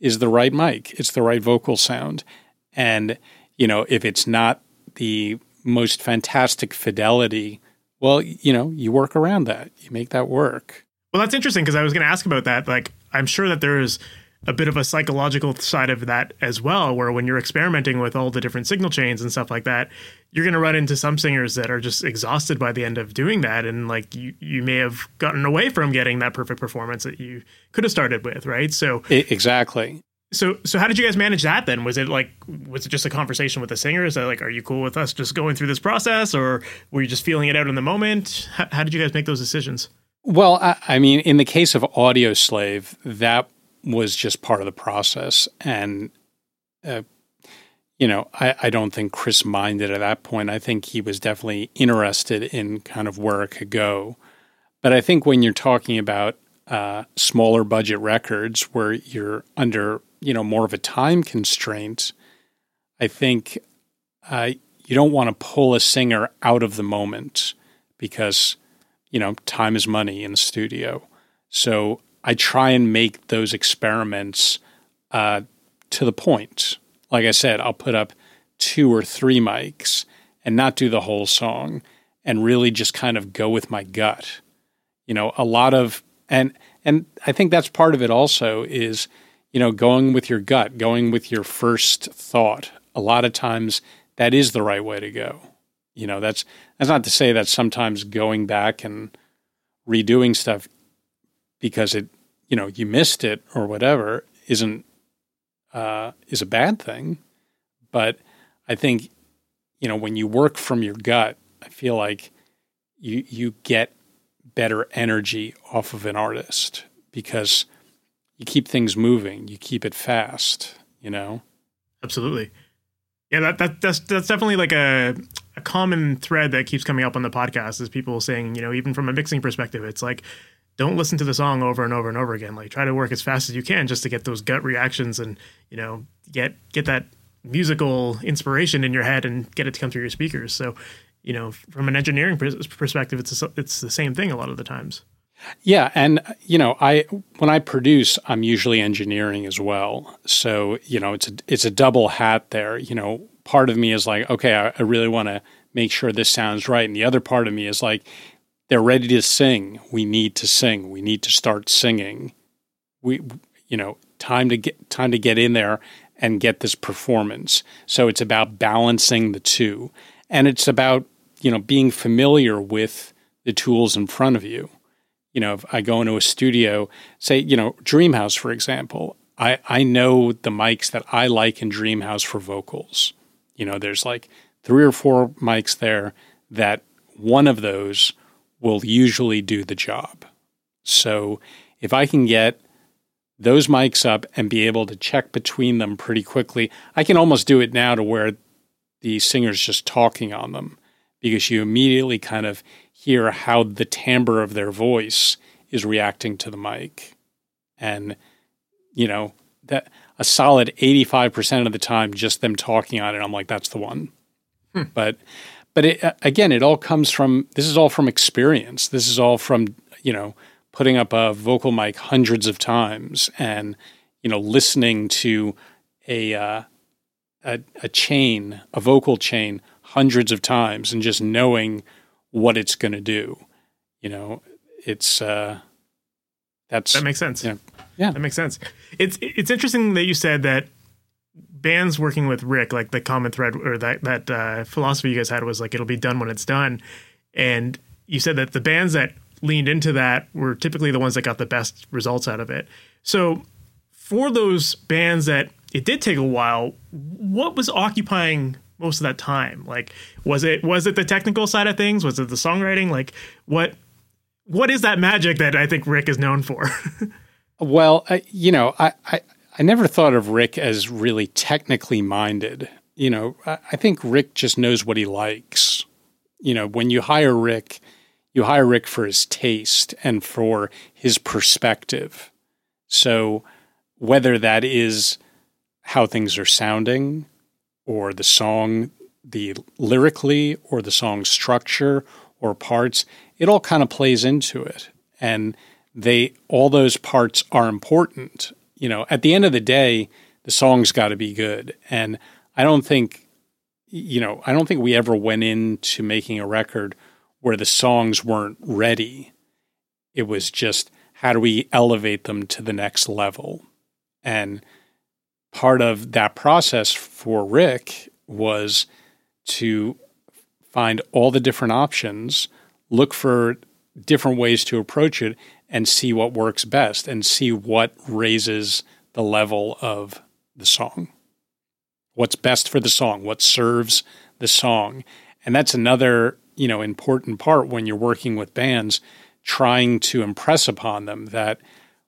is the right mic. It's the right vocal sound, and you know, if it's not the most fantastic fidelity, well, you know, you work around that. You make that work. Well, that's interesting because I was going to ask about that. Like, I'm sure that there's a bit of a psychological side of that as well, where when you're experimenting with all the different signal chains and stuff like that, you're going to run into some singers that are just exhausted by the end of doing that. And like, you, you may have gotten away from getting that perfect performance that you could have started with, right? So, exactly. So, so how did you guys manage that then? Was it like, was it just a conversation with the singers that like, are you cool with us just going through this process, or were you just feeling it out in the moment? How, how did you guys make those decisions? Well, I, I, mean, in the case of Audioslave, that was just part of the process, and uh, you know, I, I don't think Chris minded at that point. I think he was definitely interested in kind of where it could go, but I think when you're talking about uh, smaller budget records where you're under you know more of a time constraint, I think uh, you don't want to pull a singer out of the moment because you know time is money in the studio. So I try and make those experiments uh, to the point. Like I said, I'll put up two or three mics and not do the whole song and really just kind of go with my gut. You know, a lot of and and I think that's part of it also is you know, going with your gut, going with your first thought. A lot of times that is the right way to go. You know, that's that's not to say that sometimes going back and redoing stuff because it, you know, you missed it or whatever isn't uh, is a bad thing. But I think, you know, when you work from your gut, I feel like you you get better energy off of an artist because you keep things moving, you keep it fast, you know? Absolutely. Yeah, that, that that's that's definitely like a a common thread that keeps coming up on the podcast is people saying, you know, even from a mixing perspective, it's like don't listen to the song over and over and over again. Like try to work as fast as you can just to get those gut reactions and, you know, get get that musical inspiration in your head and get it to come through your speakers. So, you know, from an engineering perspective, it's a, it's the same thing a lot of the times. Yeah, and you know, I when I produce, I'm usually engineering as well. So you know, it's a it's a double hat there. You know, part of me is like, okay, I, I really want to make sure this sounds right, and the other part of me is like, they're ready to sing. We need to sing. We need to start singing. We, you know, time to get time to get in there and get this performance. So it's about balancing the two, and it's about you know being familiar with the tools in front of you. You know, if I go into a studio, say, you know, Dreamhouse, for example, I, I know the mics that I like in Dreamhouse for vocals. You know, there's like three or four mics there that one of those will usually do the job. So if I can get those mics up and be able to check between them pretty quickly, I can almost do it now to where the singer's just talking on them because you immediately kind of hear how the timbre of their voice is reacting to the mic. And, you know, that a solid 85% of the time, just them talking on it, I'm like, that's the one. Hmm. But, but it, again, it all comes from, this is all from experience. This is all from, you know, putting up a vocal mic hundreds of times and, you know, listening to a, uh, a, a chain, a vocal chain, hundreds of times and just knowing what it's going to do. You know, it's uh, that's that makes sense. Yeah, yeah, that makes sense. It's it's interesting that you said that bands working with Rick, like the common thread or that that uh, philosophy you guys had was like it'll be done when it's done, and you said that the bands that leaned into that were typically the ones that got the best results out of it. So for those bands that it did take a while. What was occupying most of that time? Like, was it was it the technical side of things? Was it the songwriting? Like, what what is that magic that I think Rick is known for? well, uh, you know, I, I I never thought of Rick as really technically minded. You know, I, I think Rick just knows what he likes. You know, when you hire Rick, you hire Rick for his taste and for his perspective. So whether that is how things are sounding or the song the lyrically or the song structure or parts it all kind of plays into it. And they all those parts are important. You know at the end of the day the song's got to be good. And i don't think you know i don't think we ever went into making a record where the songs weren't ready. It was just how do we elevate them to the next level? And part of that process for Rick was to find all the different options, look for different ways to approach it, and see what works best and see what raises the level of the song. What's best for the song, what serves the song. And that's another, you know, important part when you're working with bands trying to impress upon them that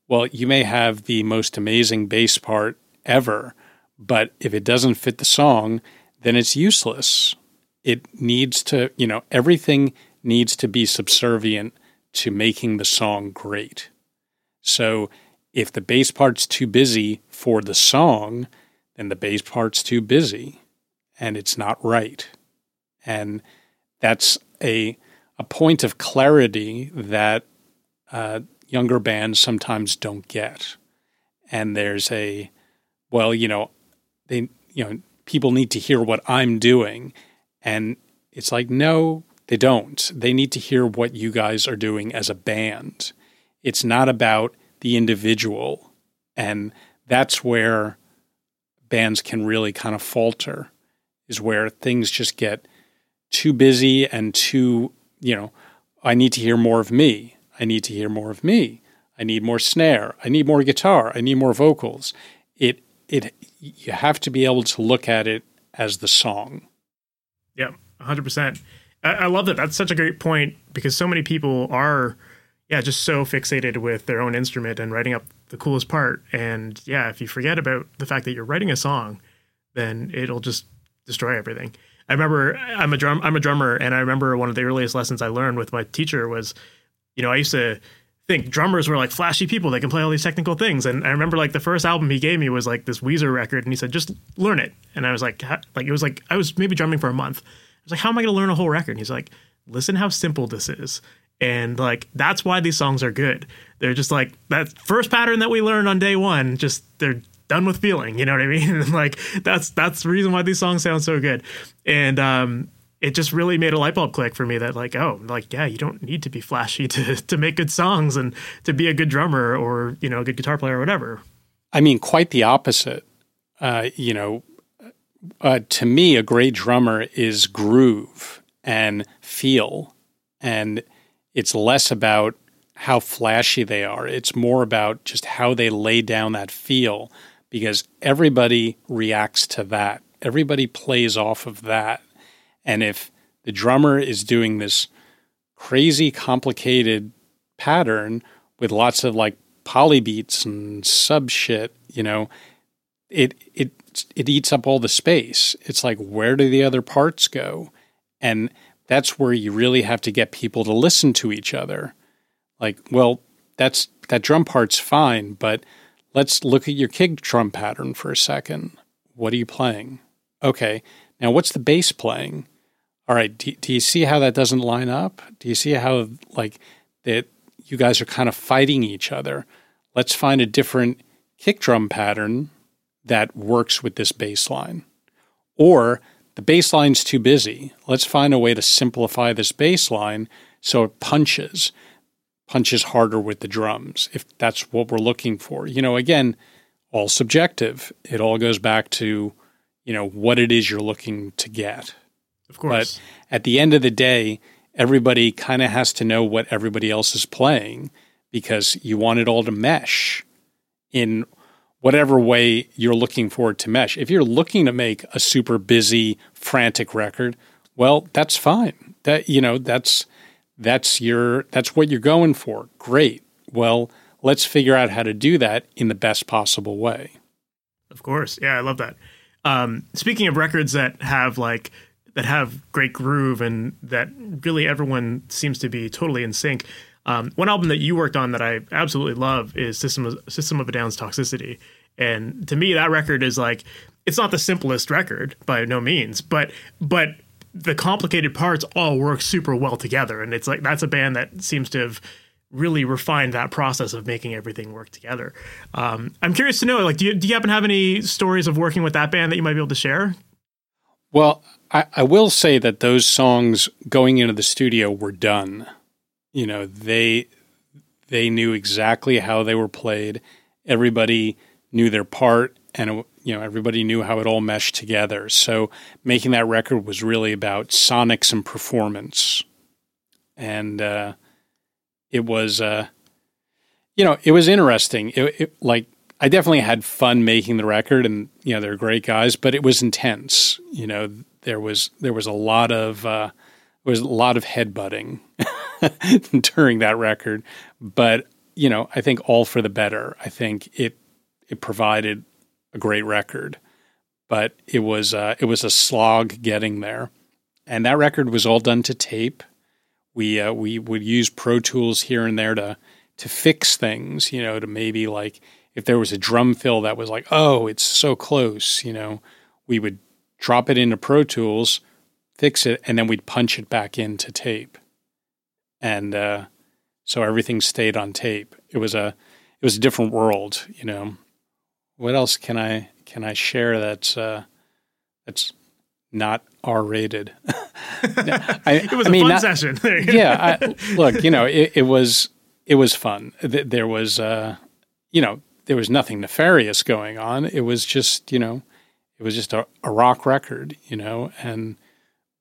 well, you may have the most amazing bass part ever. But if it doesn't fit the song, then it's useless. It needs to, you know, everything needs to be subservient to making the song great. So if the bass part's too busy for the song, then the bass part's too busy and it's not right. And that's a, a point of clarity that uh, younger bands sometimes don't get. And there's a well, you know, they, you know, people need to hear what I'm doing. And it's like, no, they don't. They need to hear what you guys are doing as a band. It's not about the individual. And that's where bands can really kind of falter, is where things just get too busy and too, you know, I need to hear more of me. I need to hear more of me. I need more snare. I need more guitar. I need more vocals. It it you have to be able to look at it as the song. Yeah, hundred percent. I love that. That's such a great point because so many people are, yeah, just so fixated with their own instrument and writing up the coolest part. And yeah, if you forget about the fact that you're writing a song, then it'll just destroy everything. I remember I'm a drum I'm a drummer, and I remember one of the earliest lessons I learned with my teacher was, you know, I used to think drummers were like flashy people that can play all these technical things. And I remember like the first album he gave me was like this Weezer record, and he said, "Just learn it." And I was like, like it was like I was maybe drumming for a month. I was like, "How am I going to learn a whole record?" And he's like, "Listen how simple this is." And like that's why these songs are good. They're just like that first pattern that we learned on day one. Just they're done with feeling. You know what I mean? Like that's that's the reason why these songs sound so good. And um, it just really made a light bulb click for me that like oh like yeah you don't need to be flashy to to make good songs and to be a good drummer or you know a good guitar player or whatever i mean quite the opposite uh, you know uh, to me a great drummer is groove and feel and it's less about how flashy they are. It's more about just how they lay down that feel because everybody reacts to that. Everybody plays off of that. And if the drummer is doing this crazy complicated pattern with lots of like polybeats and sub shit, you know, it it it eats up all the space. It's like where do the other parts go? And that's where you really have to get people to listen to each other. Like, well, that's that drum part's fine, but let's look at your kick drum pattern for a second. What are you playing? Okay, now what's the bass playing? All right, do, do you see how that doesn't line up? Do you see how like that you guys are kind of fighting each other? Let's find a different kick drum pattern that works with this bass line. Or the bass line's too busy. Let's find a way to simplify this bass line so it punches punches harder with the drums if that's what we're looking for. You know, again, all subjective. It all goes back to, you know, what it is you're looking to get. Of course. But at the end of the day, everybody kind of has to know what everybody else is playing because you want it all to mesh in whatever way you're looking for it to mesh. If you're looking to make a super busy, frantic record, well, that's fine. That you know, that's that's your that's what you're going for. Great. Well, let's figure out how to do that in the best possible way. Of course. Yeah, I love that. Um, speaking of records that have like that have great groove and that really everyone seems to be totally in sync. Um, one album that you worked on that I absolutely love is System of, System of a Down's Toxicity, and to me that record is like it's not the simplest record by no means, but but the complicated parts all work super well together. And it's like that's a band that seems to have really refined that process of making everything work together. Um, I'm curious to know, like, do you, do you happen to have any stories of working with that band that you might be able to share? Well, I, I will say that those songs going into the studio were done. You know, they they knew exactly how they were played. Everybody knew their part, and you know everybody knew how it all meshed together. So making that record was really about sonics and performance, and uh, it was uh, you know it was interesting. It, it, like I definitely had fun making the record, and you know they're great guys, but it was intense. You know there was there was a lot of uh, was a lot of headbutting during that record, but you know I think all for the better. I think it it provided a great record, but it was uh, it was a slog getting there. And that record was all done to tape. We uh, we would use Pro Tools here and there to to fix things, you know, to maybe like if there was a drum fill that was like, oh, it's so close, you know, we would drop it into Pro Tools, fix it, and then we'd punch it back into tape. And uh, so everything stayed on tape. It was a it was a different world, you know what else can I can I share that's uh, that's not R rated? it was I a mean, fun not, session. yeah, I, look, you know, it, it, was it was fun. There was, uh, you know, there was nothing nefarious going on. It was just, you know, it was just a, a rock record, you know, and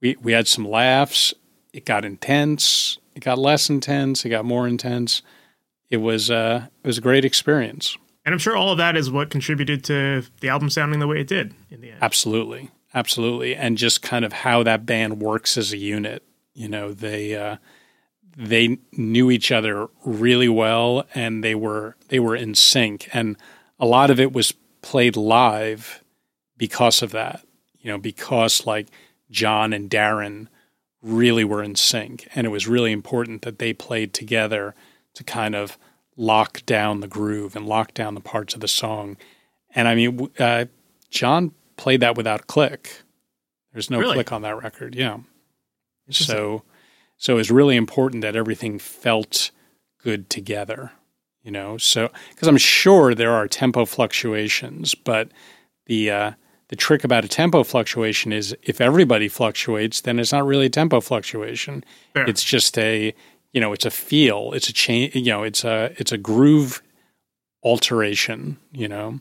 we we had some laughs. It got intense. It got less intense. It got more intense. It was uh, it was a great experience. And I'm sure all of that is what contributed to the album sounding the way it did in the end. Absolutely. Absolutely. And just kind of how that band works as a unit. You know, they uh, they knew each other really well and they were they were in sync. And a lot of it was played live because of that. You know, because like John and Daron really were in sync. And it was really important that they played together to kind of lock down the groove and lock down the parts of the song. And I mean, uh, John played that without click. There's no really? click on that record. Yeah. So, so it was really important that everything felt good together. You know, so because I'm sure there are tempo fluctuations, but the uh, the trick about a tempo fluctuation is if everybody fluctuates, then it's not really a tempo fluctuation. Fair. It's just a you know, it's a feel, it's a change, you know, it's a it's a groove alteration, you know.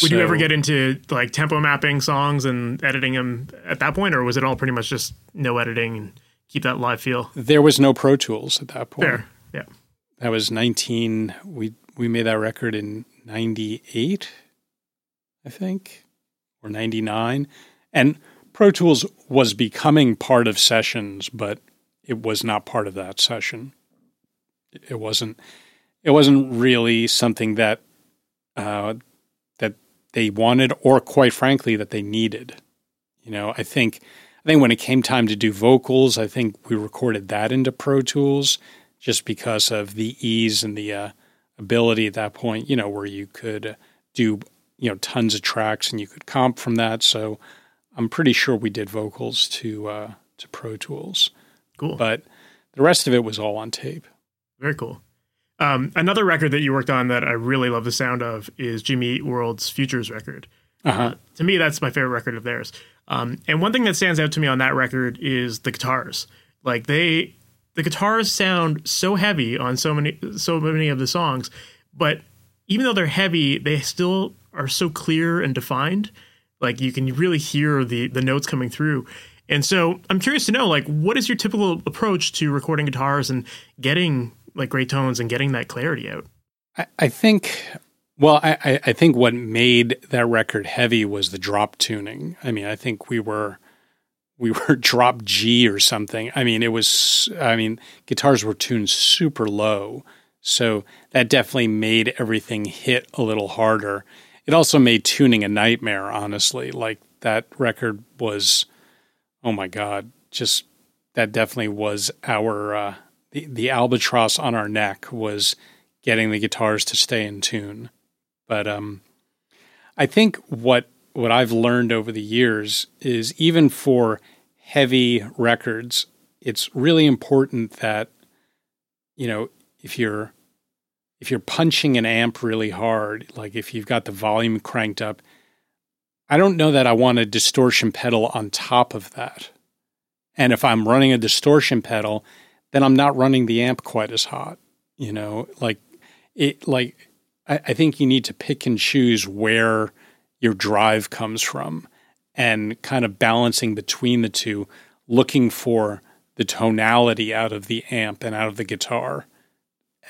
Would so, you ever get into like tempo mapping songs and editing them at that point, or was it all pretty much just no editing and keep that live feel. There was no Pro Tools at that point. Fair. Yeah. That was 19 we we made that record in 98 I think or 99 and Pro Tools was becoming part of sessions but it was not part of that session. It wasn't it wasn't really something that uh, that they wanted or quite frankly that they needed. You know, I think I think when it came time to do vocals, I think we recorded that into Pro Tools just because of the ease and the uh, ability at that point, you know, where you could do, you know, tons of tracks and you could comp from that. So I'm pretty sure we did vocals to uh, to Pro Tools. Cool. But the rest of it was all on tape. Very cool. Um, another record that you worked on that I really love the sound of is Jimmy Eat World's Futures record. Uh-huh. Uh, to me, that's my favorite record of theirs. Um, and one thing that stands out to me on that record is the guitars. Like they, the guitars sound so heavy on so many, so many of the songs, but even though they're heavy, they still are so clear and defined. Like you can really hear the the notes coming through. And so I'm curious to know, like, what is your typical approach to recording guitars and getting like great tones and getting that clarity out? I, I think well, I, I think what made that record heavy was the drop tuning. I mean, I think we were we were drop G or something. I mean, it was I mean, guitars were tuned super low. So that definitely made everything hit a little harder. It also made tuning a nightmare, honestly. Like that record was oh my god, just that definitely was our uh, the the albatross on our neck was getting the guitars to stay in tune. But um, I think what what I've learned over the years is even for heavy records, it's really important that you know if you're if you're punching an amp really hard, like if you've got the volume cranked up, I don't know that I want a distortion pedal on top of that. And if I'm running a distortion pedal, then I'm not running the amp quite as hot. You know, like it like I, I think you need to pick and choose where your drive comes from and kind of balancing between the two, looking for the tonality out of the amp and out of the guitar,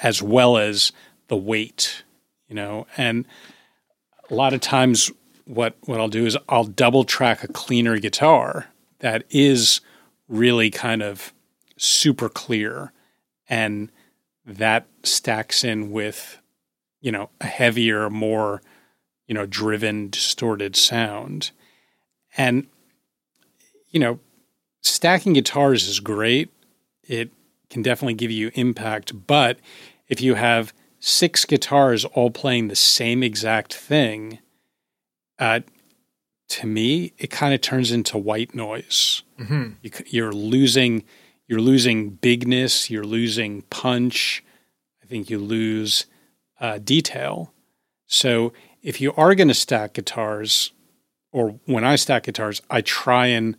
as well as the weight, you know. And a lot of times, what what I'll do is I'll double track a cleaner guitar that is really kind of super clear, and that stacks in with you know, a heavier, more, you know, driven, distorted sound. And, you know, stacking guitars is great. It can definitely give you impact. But if you have six guitars all playing the same exact thing, uh, to me, it kind of turns into white noise. Mm-hmm. You, you're losing, you're losing bigness. You're losing punch. I think you lose uh, detail. So if you are going to stack guitars, or when I stack guitars, I try and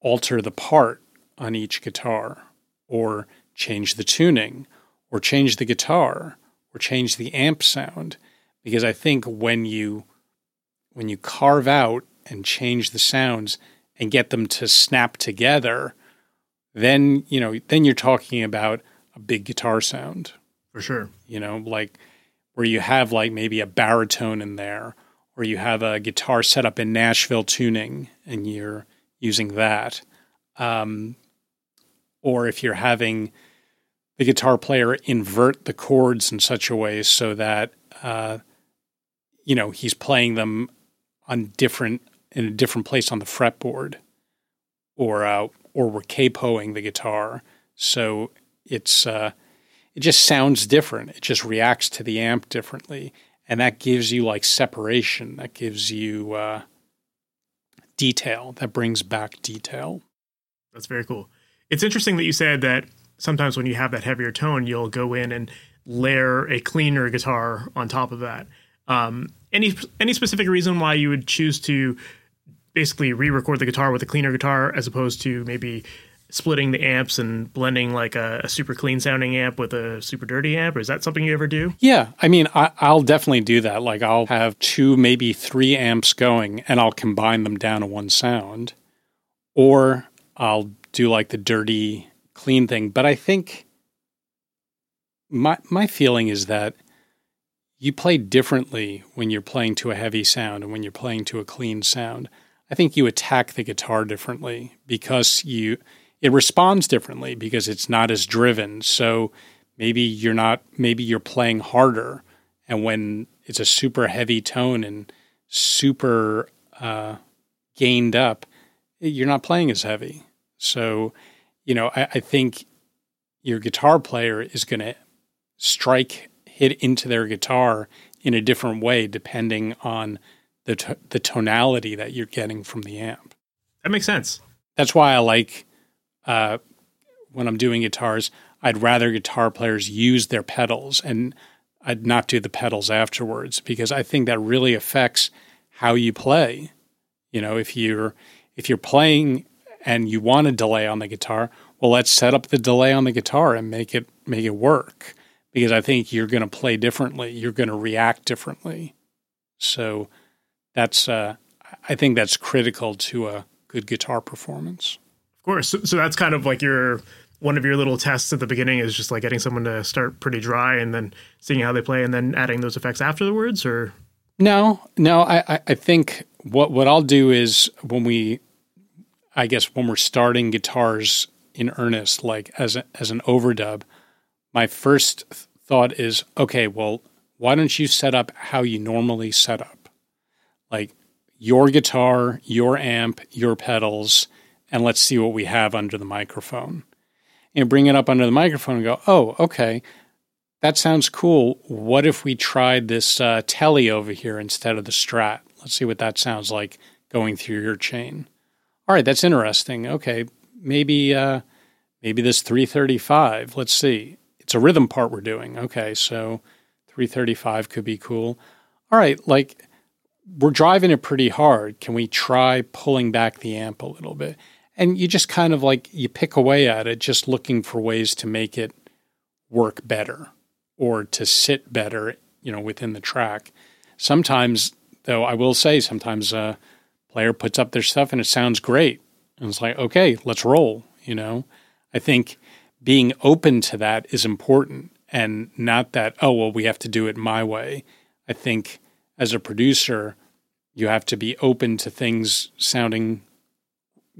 alter the part on each guitar, or change the tuning, or change the guitar, or change the amp sound, because I think when you when you carve out and change the sounds and get them to snap together, then you know then you're talking about a big guitar sound for sure. You know, like where you have like maybe a baritone in there, or you have a guitar set up in Nashville tuning and you're using that. Um, or if you're having the guitar player invert the chords in such a way so that uh, you know he's playing them on different in a different place on the fretboard, or uh, or we're capoing the guitar, so it's uh, it just sounds different. It just reacts to the amp differently. And that gives you like separation, that gives you uh, detail, that brings back detail. That's very cool. It's interesting that you said that sometimes when you have that heavier tone, you'll go in and layer a cleaner guitar on top of that. Um, any any specific reason why you would choose to basically re-record the guitar with a cleaner guitar as opposed to maybe splitting the amps and blending like a, a, super clean sounding amp with a super dirty amp? Or is that something you ever do? Yeah. I mean, I, will definitely do that. Like, I'll have two, maybe three amps going and I'll combine them down to one sound. Or I'll do like the dirty clean thing. But I think my my feeling is that you play differently when you're playing to a heavy sound and when you're playing to a clean sound. I think you attack the guitar differently because you it responds differently because it's not as driven. So maybe you're not maybe you're playing harder and when it's a super heavy tone and super uh, gained up, you're not playing as heavy. So, you know, I, I think your guitar player is going to strike hit into their guitar in a different way depending on the t- the tonality that you're getting from the amp. That makes sense. That's why I like uh, when I'm doing guitars. I'd rather guitar players use their pedals and I'd not do the pedals afterwards because I think that really affects how you play. You know, if you're if you're playing and you want a delay on the guitar, well, let's set up the delay on the guitar and make it make it work because I think you're going to play differently. You're going to react differently. So that's uh, I think that's critical to a good guitar performance. Of course. So, so that's kind of like your one of your little tests at the beginning is just like getting someone to start pretty dry and then seeing how they play and then adding those effects afterwards or no no i i think what what i'll do is when we i guess when we're starting guitars in earnest like as a, as an overdub my first thought is okay well why don't you set up how you normally set up like your guitar your amp your pedals and let's see what we have under the microphone and bring it up under the microphone and go, oh, okay, that sounds cool. What if we tried this uh, Tele over here instead of the strat? Let's see what that sounds like going through your chain. All right, that's interesting. Okay, maybe uh, maybe this 335. Let's see. It's a rhythm part we're doing. Okay, so 335 could be cool. All right, like we're driving it pretty hard. Can we try pulling back the amp a little bit? and you just kind of like you pick away at it just looking for ways to make it work better or to sit better you know within the track sometimes though i will say sometimes a player puts up their stuff and it sounds great and it's like okay let's roll you know i think being open to that is important and not that oh well we have to do it my way i think as a producer you have to be open to things sounding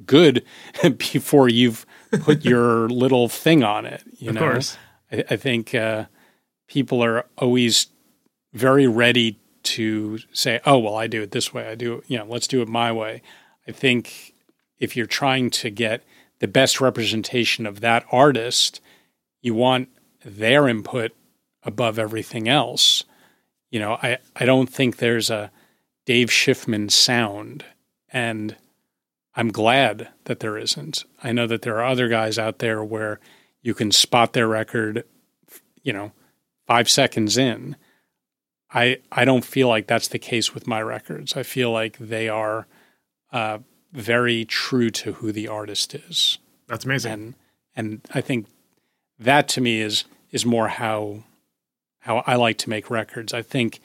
good before you've put your little thing on it. You of know, course. I, I think uh, people are always very ready to say, "Oh, well, I do it this way. I do, you know, let's do it my way." I think if you're trying to get the best representation of that artist, you want their input above everything else. You know, I, I don't think there's a Dave Schiffman sound and I'm glad that there isn't. I know that there are other guys out there where you can spot their record, you know, five seconds in. I I don't feel like that's the case with my records. I feel like they are uh, very true to who the artist is. That's amazing. And and I think that to me is is more how how I like to make records. I think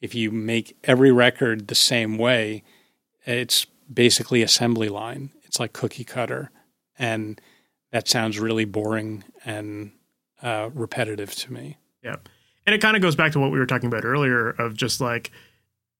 if you make every record the same way, it's basically assembly line. It's like cookie cutter, and that sounds really boring and uh, repetitive to me. Yeah, and it kind of goes back to what we were talking about earlier of just like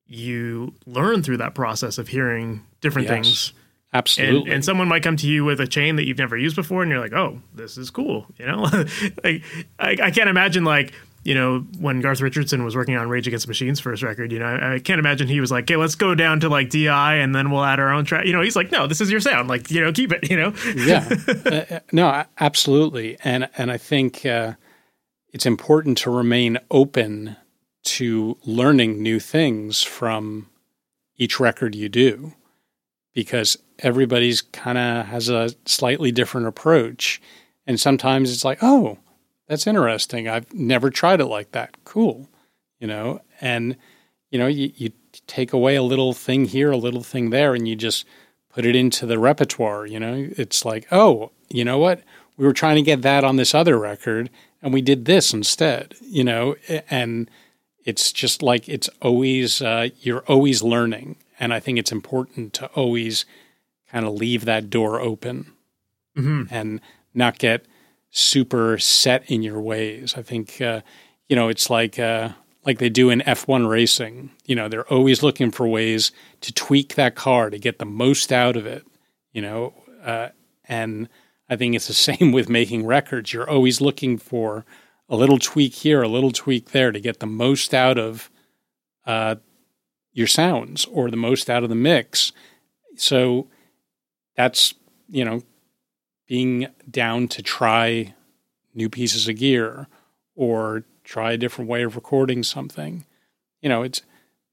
you learn through that process of hearing different yes, things. Absolutely. And, and, someone might come to you with a chain that you've never used before, and you're like, "Oh, this is cool." You know, like I, I can't imagine like you know, when Garth Richardson was working on Rage Against the Machine's first record, you know, I, I can't imagine he was like, "Okay, let's go down to like DI and then we'll add our own track." You know, he's like, "No, this is your sound. Like, you know, keep it." You know. yeah. Uh, no, absolutely, and and I think uh, it's important to remain open to learning new things from each record you do, because everybody's kind of has a slightly different approach, and sometimes it's like, oh that's interesting. I've never tried it like that. Cool. You know, and, you know, you, you take away a little thing here, a little thing there, and you just put it into the repertoire. You know, it's like, oh, you know what? We were trying to get that on this other record, and we did this instead, you know, and it's just like it's always, uh, you're always learning. And I think it's important to always kind of leave that door open mm-hmm. and not get super set in your ways. I think uh, you know it's like uh, like they do in F1 racing. You know, they're always looking for ways to tweak that car to get the most out of it. You know, uh, and I think it's the same with making records. You're always looking for a little tweak here, a little tweak there to get the most out of uh, your sounds or the most out of the mix. So that's you know being down to try new pieces of gear or try a different way of recording something. You know, it's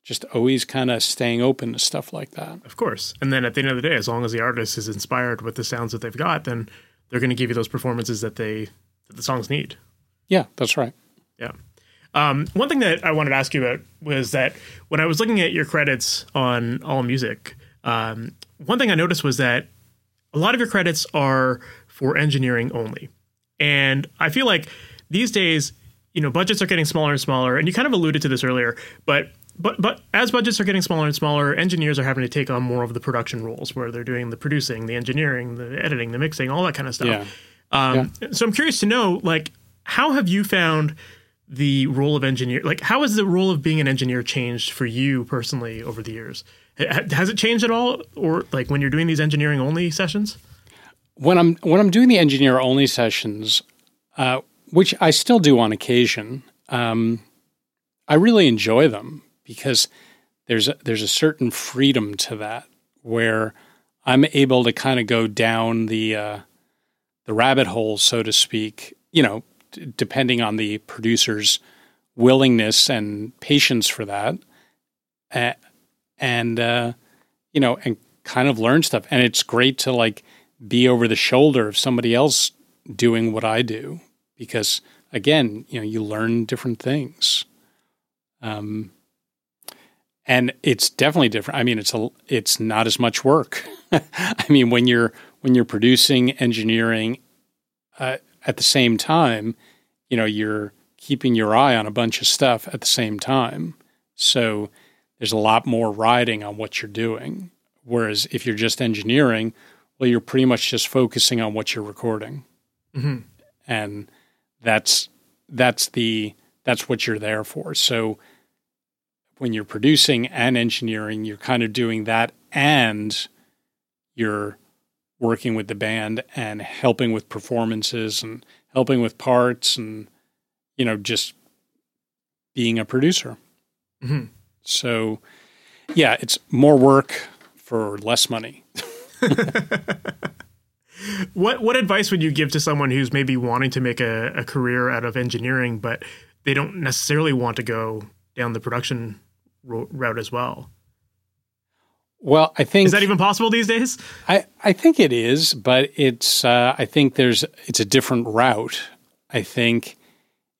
just always kind of staying open to stuff like that. Of course. And then at the end of the day, as long as the artist is inspired with the sounds that they've got, then they're going to give you those performances that they that the songs need. Yeah, that's right. Yeah. Um, one thing that I wanted to ask you about was that when I was looking at your credits on All Music, um, one thing I noticed was that a lot of your credits are for engineering only. And I feel like these days, you know, budgets are getting smaller and smaller, and you kind of alluded to this earlier, but but but as budgets are getting smaller and smaller, engineers are having to take on more of the production roles where they're doing the producing, the engineering, the editing, the mixing, all that kind of stuff. Yeah. Um, yeah. So I'm curious to know, like, how have you found the role of engineer? Like, how has the role of being an engineer changed for you personally over the years? Has it changed at all, or like when you're doing these engineering only sessions? When I'm when I'm doing the engineer only sessions, uh, which I still do on occasion, um, I really enjoy them because there's a, there's a certain freedom to that where I'm able to kind of go down the uh, the rabbit hole, so to speak. You know, d- depending on the producer's willingness and patience for that. Uh, and uh, you know, and kind of learn stuff. And it's great to like be over the shoulder of somebody else doing what I do because again, you know, you learn different things. Um, and it's definitely different. I mean, it's a, it's not as much work. I mean, when you're when you're producing engineering uh, at the same time, you know, you're keeping your eye on a bunch of stuff at the same time. So there's a lot more riding on what you're doing. Whereas if you're just engineering, well, you're pretty much just focusing on what you're recording, mm-hmm. and that's that's the that's what you're there for. So when you're producing and engineering, you're kind of doing that, and you're working with the band and helping with performances and helping with parts and you know just being a producer. Mm-hmm. So, yeah, it's more work for less money. what what advice would you give to someone who's maybe wanting to make a, a career out of engineering, but they don't necessarily want to go down the production ro- route as well? Well, I think is that even possible these days? I, I think it is, but it's uh, I think there's it's a different route. I think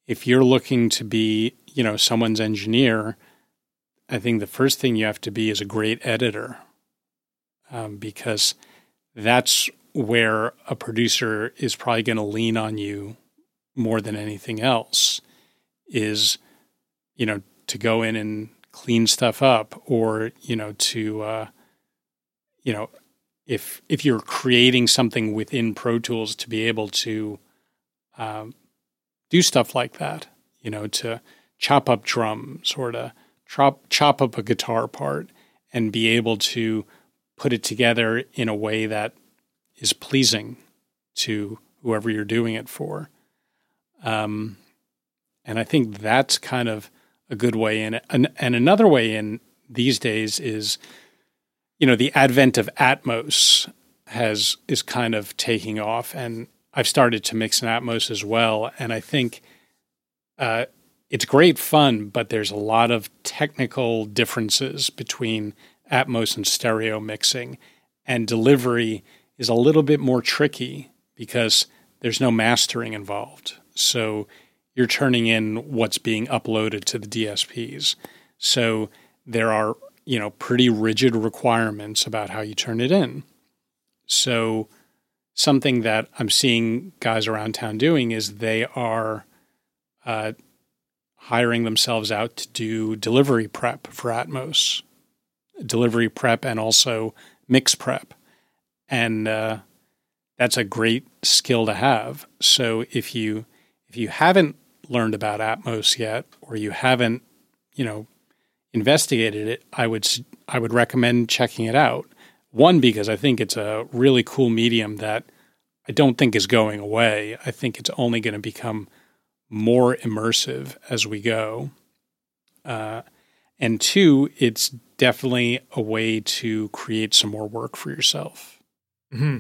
if you're looking to be you know someone's engineer, I think the first thing you have to be is a great editor um, because that's where a producer is probably going to lean on you more than anything else is you know to go in and clean stuff up or you know to uh, you know if if you're creating something within pro tools to be able to um, do stuff like that you know to chop up drums or to chop, chop up a guitar part and be able to put it together in a way that is pleasing to whoever you're doing it for. Um, and I think that's kind of a good way in. And, and another way in these days is, you know, the advent of Atmos has is kind of taking off, and I've started to mix in Atmos as well. And I think uh, it's great fun, but there's a lot of technical differences between Atmos and stereo mixing, and delivery is a little bit more tricky because there's no mastering involved. So you're turning in what's being uploaded to the DSPs. So there are, you know, pretty rigid requirements about how you turn it in. So something that I'm seeing guys around town doing is they are uh, hiring themselves out to do delivery prep for Atmos, delivery prep, and also mix prep. And uh, that's a great skill to have. So if you if you haven't learned about Atmos yet, or you haven't, you know, investigated it, I would I would recommend checking it out. One because I think it's a really cool medium that I don't think is going away. I think it's only going to become more immersive as we go. Uh, and two, it's definitely a way to create some more work for yourself. Mm-hmm.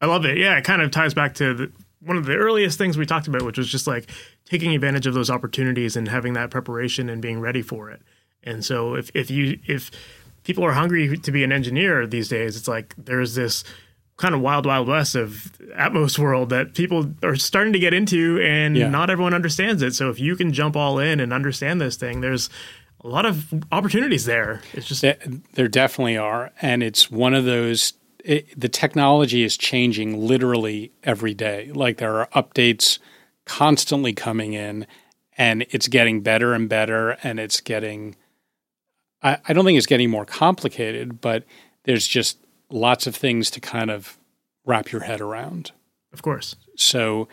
I love it. Yeah, it kind of ties back to the, one of the earliest things we talked about, which was just like taking advantage of those opportunities and having that preparation and being ready for it. And so if if you if people are hungry to be an engineer these days, it's like there's this kind of wild wild west of Atmos world that people are starting to get into and yeah. not everyone understands it. So if you can jump all in and understand this thing, there's a lot of opportunities there. It's just there definitely are and it's one of those it, the technology is changing literally every day. Like there are updates constantly coming in, and it's getting better and better, and it's getting. I, I don't think it's getting more complicated, but there's just lots of things to kind of wrap your head around. Of course. So,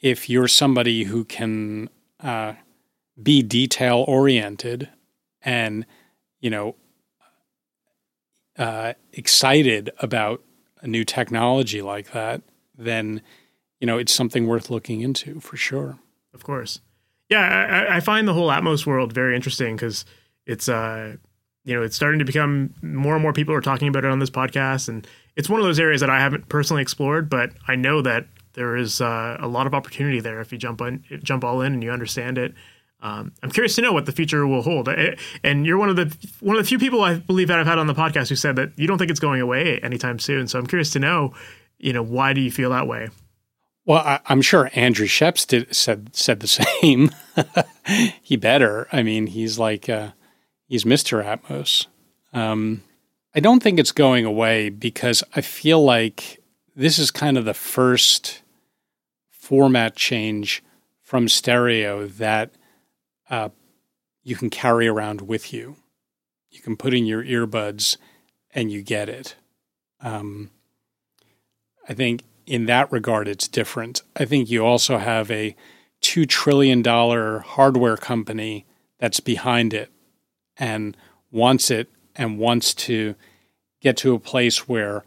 if you're somebody who can uh, be detail oriented and you know uh, excited about a new technology like that, then you know it's something worth looking into for sure. Of course, yeah. I, I find the whole Atmos world very interesting because it's uh, you know it's starting to become more and more people are talking about it on this podcast, and it's one of those areas that I haven't personally explored, but I know that there is uh, a lot of opportunity there if you jump on jump all in and you understand it um, I'm curious to know what the future will hold. And you're one of the one of the few people I believe that I've had on the podcast who said that you don't think it's going away anytime soon. So I'm curious to know, you know, why do you feel that way? Well, I, am sure Andrew Scheps did, said said the same. he better. I mean, he's like uh, he's Mr. Atmos. Um, I don't think it's going away because I feel like this is kind of the first format change from stereo that uh, you can carry around with you. You can put in your earbuds and you get it. Um, I think in that regard, it's different. I think you also have a $2 trillion hardware company that's behind it and wants it and wants to get to a place where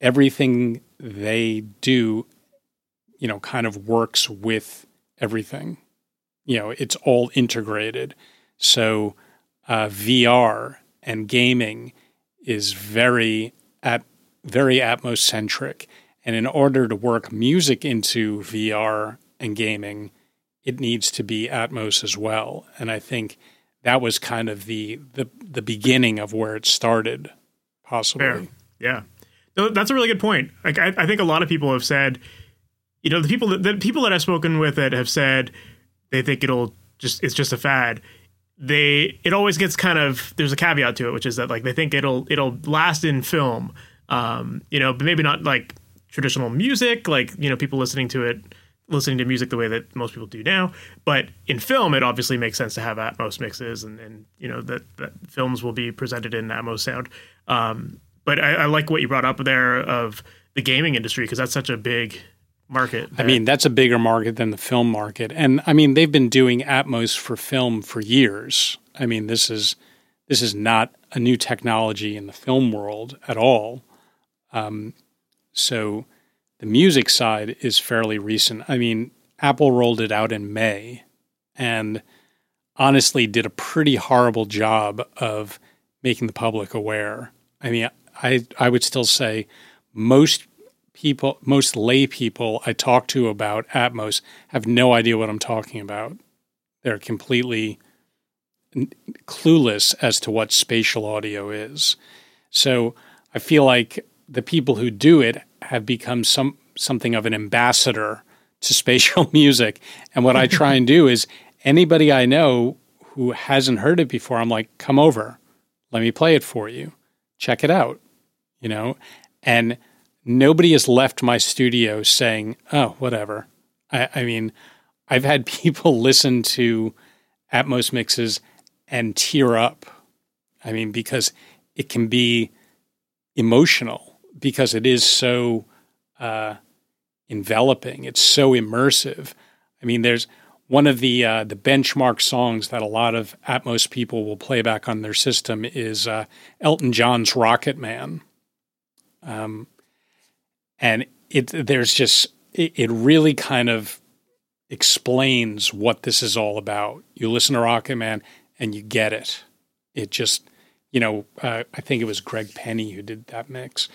everything they do, you know, kind of works with everything you know it's all integrated. So uh, VR and gaming is very at very Atmos centric, and in order to work music into VR and gaming, it needs to be Atmos as well. And I think that was kind of the the, the beginning of where it started, possibly. Fair. Yeah, no, that's a really good point. Like I, I think a lot of people have said, you know, the people that the people that I've spoken with that have said they think it'll just it's just a fad they it always gets kind of there's a caveat to it which is that like they think it'll it'll last in film um you know but maybe not like traditional music like you know people listening to it listening to music the way that most people do now but in film it obviously makes sense to have atmos mixes and and you know that, that films will be presented in atmos sound um but I, I like what you brought up there of the gaming industry because that's such a big market. I mean, that's a bigger market than the film market. And I mean, they've been doing Atmos for film for years. I mean, this is this is not a new technology in the film world at all. Um, so the music side is fairly recent. I mean, Apple rolled it out in May and honestly did a pretty horrible job of making the public aware. I mean, I I would still say most people, most lay people I talk to about Atmos have no idea what I'm talking about. They're completely clueless as to what spatial audio is. So I feel like the people who do it have become some something of an ambassador to spatial music. And what I try and do is anybody I know who hasn't heard it before, I'm like, come over, let me play it for you, check it out, you know, and nobody has left my studio saying, oh, whatever. I, I mean, I've had people listen to Atmos mixes and tear up. I mean, because it can be emotional because it is so uh, enveloping. It's so immersive. I mean, there's one of the uh, the benchmark songs that a lot of Atmos people will play back on their system is uh, Elton John's Rocket Man. Um, and it there's just it, it really kind of explains what this is all about. You listen to Rocket Man and you get it. It just, you know, uh, I think it was Greg Penny who did that mix.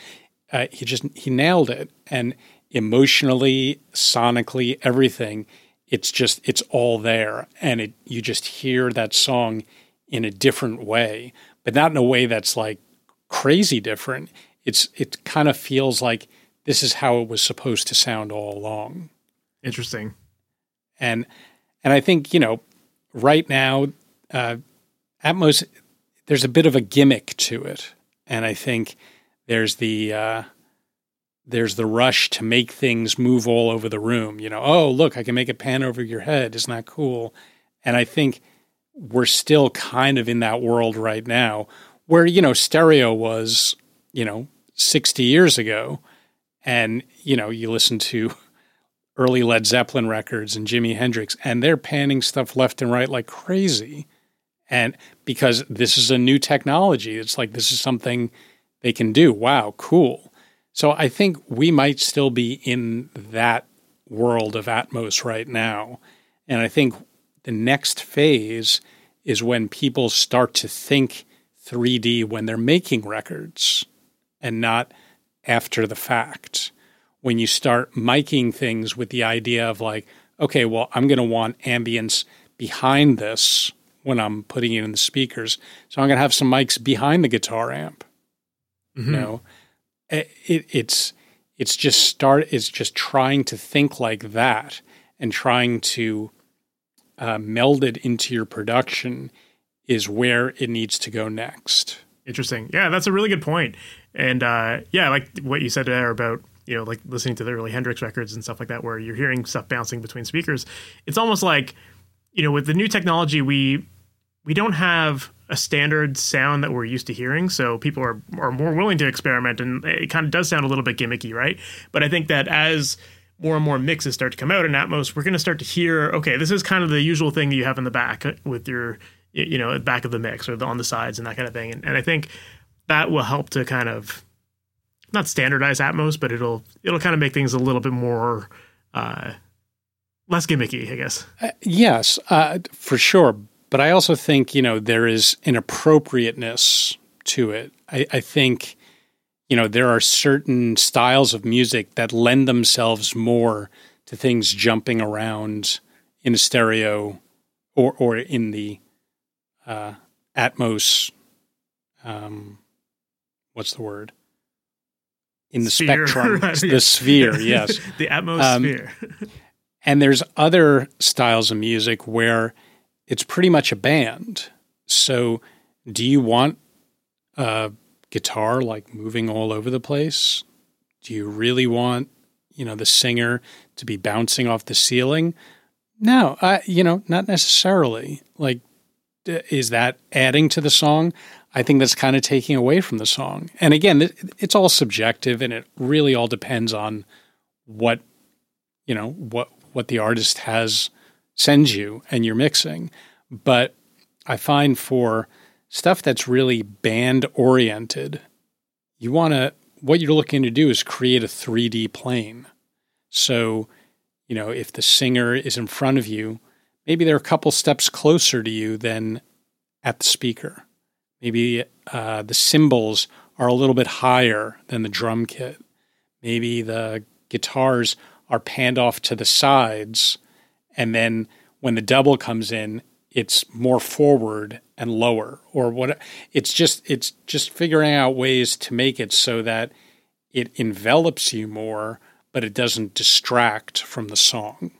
Uh, he just he nailed it, and emotionally, sonically, everything. It's just it's all there, and it you just hear that song in a different way, but not in a way that's like crazy different. It's it kind of feels like this is how it was supposed to sound all along. Interesting. And and I think you know right now uh, Atmos there's a bit of a gimmick to it, and I think there's the uh, there's the rush to make things move all over the room. You know, oh look, I can make it pan over your head. Isn't that cool? And I think we're still kind of in that world right now, where you know stereo was you know 60 years ago and you know you listen to early Led Zeppelin records and Jimi Hendrix, and they're panning stuff left and right like crazy. And because this is a new technology, it's like this is something they can do. Wow, cool. So I think we might still be in that world of Atmos right now. And I think the next phase is when people start to think 3D when they're making records and not after the fact. When you start miking things with the idea of like, okay, well, I'm going to want ambience behind this when I'm putting it in the speakers. So I'm going to have some mics behind the guitar amp. Mm-hmm. You know, it, it, it's it's just start. It's just trying to think like that and trying to uh, meld it into your production is where it needs to go next. Interesting. Yeah, that's a really good point. And uh, yeah, like what you said there about you know like listening to the early Hendrix records and stuff like that, where you're hearing stuff bouncing between speakers. It's almost like you know with the new technology we we don't have a standard sound that we're used to hearing, so people are are more willing to experiment, and it kind of does sound a little bit gimmicky, right? But I think that as more and more mixes start to come out in Atmos, we're going to start to hear, okay, this is kind of the usual thing that you have in the back with your, you know, back of the mix or the, on the sides and that kind of thing. And, and I think that will help to kind of not standardize Atmos, but it'll it'll kind of make things a little bit more uh, less gimmicky, I guess. Uh, yes, uh, for sure. But I also think you know there is an appropriateness to it. I, I think you know there are certain styles of music that lend themselves more to things jumping around in a stereo or or in the uh, Atmos um, what's the word? In the sphere. spectrum, right. the sphere, yes. the atmosphere. Um, and there's other styles of music where it's pretty much a band. So, do you want a guitar like moving all over the place? Do you really want, you know, the singer to be bouncing off the ceiling? No, I, you know, not necessarily. Like, is that adding to the song? I think that's kind of taking away from the song. And again, it's all subjective and it really all depends on what you know, what what the artist has sends you and you're mixing. But I find for stuff that's really band oriented, you want to what you're looking to do is create a 3D plane. So, you know, if the singer is in front of you, maybe they're a couple steps closer to you than at the speaker. Maybe uh, the cymbals are a little bit higher than the drum kit. Maybe the guitars are panned off to the sides. And then when the double comes in, it's more forward and lower or what it's just it's just figuring out ways to make it so that it envelops you more but it doesn't distract from the song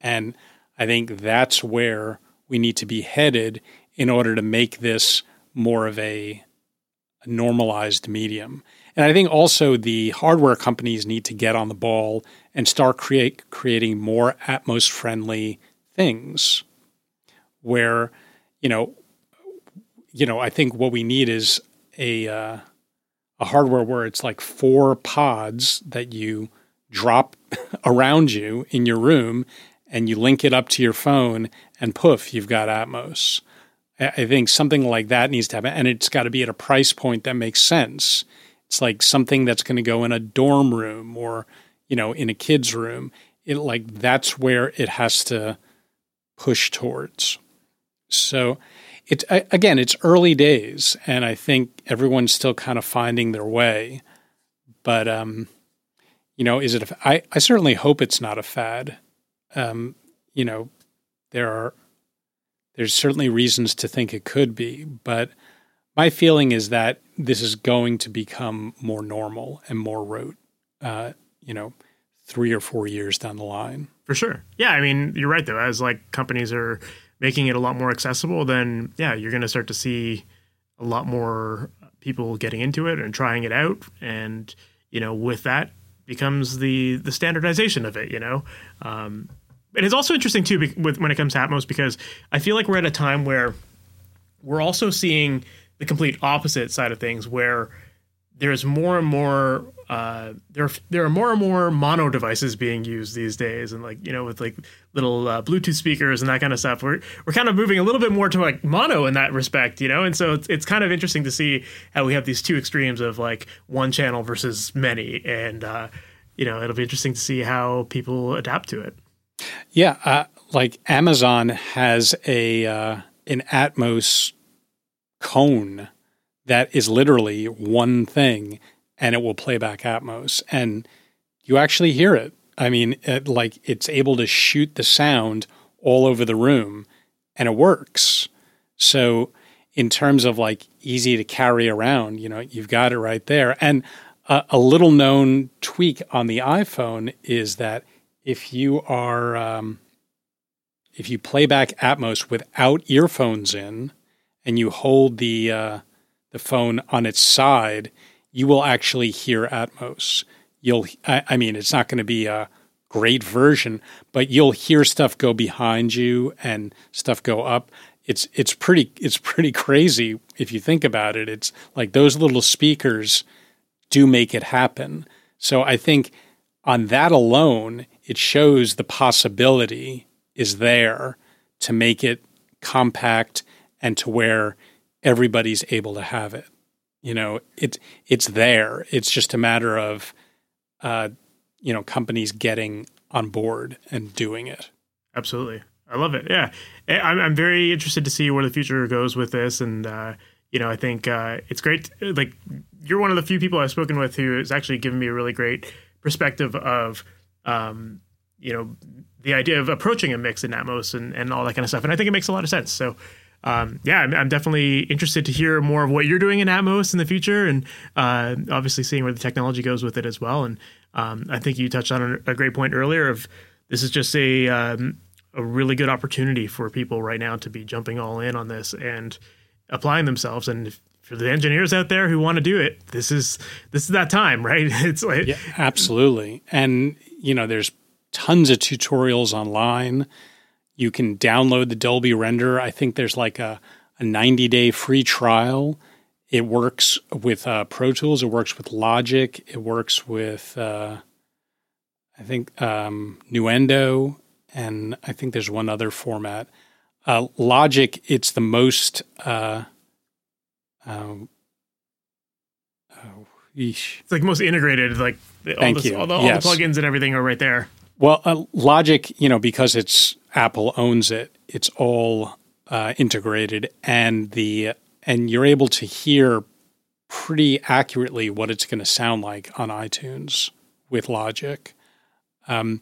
and i think that's where we need to be headed in order to make this more of a, a normalized medium. And I think also the hardware companies need to get on the ball and start create creating more Atmos friendly things where you know you know I think what we need is a uh, a hardware where it's like four pods that you drop around you in your room and you link it up to your phone and poof, you've got Atmos. I think something like that needs to happen, and it's got to be at a price point that makes sense. It's like something that's going to go in a dorm room or, you know, in a kid's room. It like that's where it has to push towards. So, it again, it's early days, and I think everyone's still kind of finding their way. But um, you know, is it? A, I I certainly hope it's not a fad. Um, you know, there are there's certainly reasons to think it could be, but my feeling is that this is going to become more normal and more rote. Uh, you know, three or four years down the line. For sure. Yeah, I mean, you're right though. As like companies are making it a lot more accessible, then yeah, you're going to start to see a lot more people getting into it and trying it out, and you know, with that becomes the the standardization of it. You know, um, and it's also interesting too with when it comes to Atmos because I feel like we're at a time where we're also seeing the complete opposite side of things where there's more and more uh, there there are more and more mono devices being used these days, and like you know with like little uh, Bluetooth speakers and that kind of stuff. We're we're kind of moving a little bit more to like mono in that respect, you know. And so it's it's kind of interesting to see how we have these two extremes of like one channel versus many, and uh, you know it'll be interesting to see how people adapt to it. Yeah, uh, like Amazon has a uh, an Atmos cone that is literally one thing and it will play back Atmos. And you actually hear it. I mean, it, like it's able to shoot the sound all over the room and it works. So, in terms of like easy to carry around, you know, you've got it right there. And uh, a little known tweak on the iPhone is that if you are, um, if you play back Atmos without earphones in and you hold the, uh, the phone on its side, you will actually hear Atmos. You'll, I, I mean, it's not going to be a great version, but you'll hear stuff go behind you and stuff go up. It's it's pretty it's pretty crazy if you think about it. It's like those little speakers do make it happen. So I think on that alone, it shows the possibility is there to make it compact and to where everybody's able to have it. You know, it's it's there. It's just a matter of, uh, you know, companies getting on board and doing it. Absolutely, I love it. Yeah, I'm I'm very interested to see where the future goes with this, and uh, you know, I think uh, it's great. Like, you're one of the few people I've spoken with who has actually given me a really great perspective of, um, you know, the idea of approaching a mix in Atmos and and all that kind of stuff. And I think it makes a lot of sense. So um, yeah, I'm, I'm, definitely interested to hear more of what you're doing in Atmos in the future, and uh, obviously seeing where the technology goes with it as well. And um, I think you touched on a, great point earlier of this is just a um, a really good opportunity for people right now to be jumping all in on this and applying themselves. And for the engineers out there who want to do it, this is this is that time, right? It's like yeah, absolutely. And you know, there's tons of tutorials online you can download the Dolby Render. I think there's like a, a 90 day free trial. It works with uh, Pro Tools. It works with Logic. It works with, uh, I think, um, Nuendo. And I think there's one other format. Uh, Logic, it's the most. Uh, um, oh, it's like most integrated. Like all, this, all, the, all yes. the plugins and everything are right there. Well, uh, Logic, you know, because it's Apple owns it, it's all uh, integrated, and the and you're able to hear pretty accurately what it's going to sound like on iTunes with Logic. Um,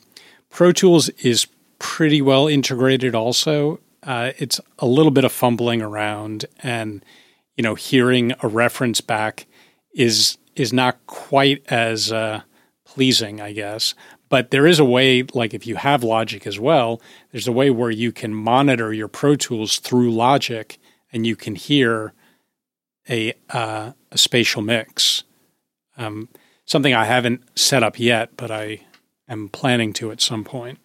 Pro Tools is pretty well integrated. Also, uh, it's a little bit of fumbling around, and you know, hearing a reference back is is not quite as uh, pleasing, I guess. But there is a way, like if you have Logic as well, there's a way where you can monitor your Pro Tools through Logic and you can hear a, uh, a spatial mix. Um, something I haven't set up yet, but I am planning to at some point.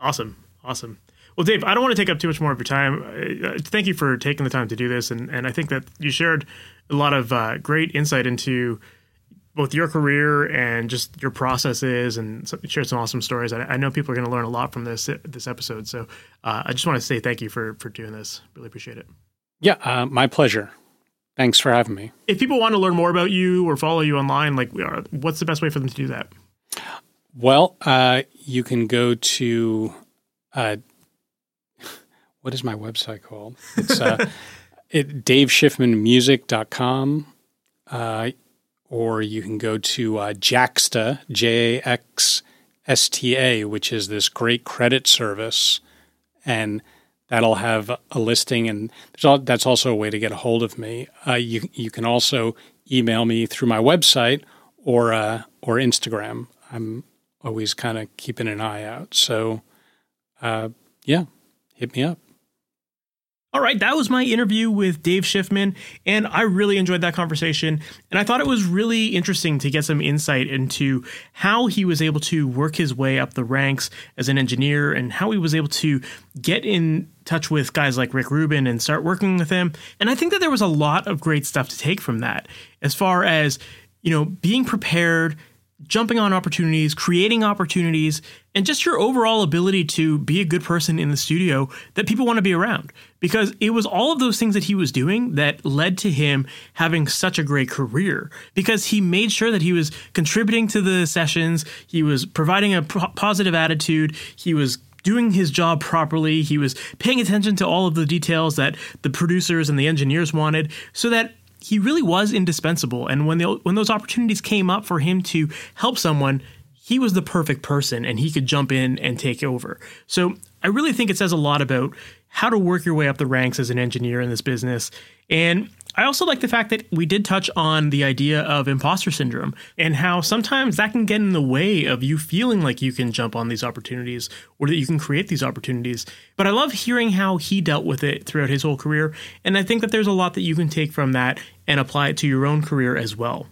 Awesome. Awesome. Well, Dave, I don't want to take up too much more of your time. Thank you for taking the time to do this. And, and I think that you shared a lot of uh, great insight into both your career and just your processes and shared some awesome stories. I, I know people are going to learn a lot from this this episode. So uh, I just want to say thank you for for doing this. Really appreciate it. Yeah, uh, my pleasure. Thanks for having me. If people want to learn more about you or follow you online, like we are, what's the best way for them to do that? Well, uh, you can go to uh, what is my website called? It's uh, it, daveschiffmanmusic.com. Uh, or you can go to uh, Jaxsta, J A X S T A, which is this great credit service. And that'll have a listing. And all, that's also a way to get a hold of me. Uh, you, you can also email me through my website or, uh, or Instagram. I'm always kind of keeping an eye out. So, uh, yeah, hit me up. All right, that was my interview with Dave Schiffman, and I really enjoyed that conversation. And I thought it was really interesting to get some insight into how he was able to work his way up the ranks as an engineer and how he was able to get in touch with guys like Rick Rubin and start working with him. And I think that there was a lot of great stuff to take from that as far as, you know, being prepared jumping on opportunities, creating opportunities, and just your overall ability to be a good person in the studio that people want to be around. Because it was all of those things that he was doing that led to him having such a great career. Because he made sure that he was contributing to the sessions, he was providing a positive attitude, he was doing his job properly. He was paying attention to all of the details that the producers and the engineers wanted so that he really was indispensable. And when the, when those opportunities came up for him to help someone, he was the perfect person and he could jump in and take over. So I really think it says a lot about how to work your way up the ranks as an engineer in this business. And I also like the fact that we did touch on the idea of imposter syndrome and how sometimes that can get in the way of you feeling like you can jump on these opportunities or that you can create these opportunities. But I love hearing how he dealt with it throughout his whole career. And I think that there's a lot that you can take from that and apply it to your own career as well.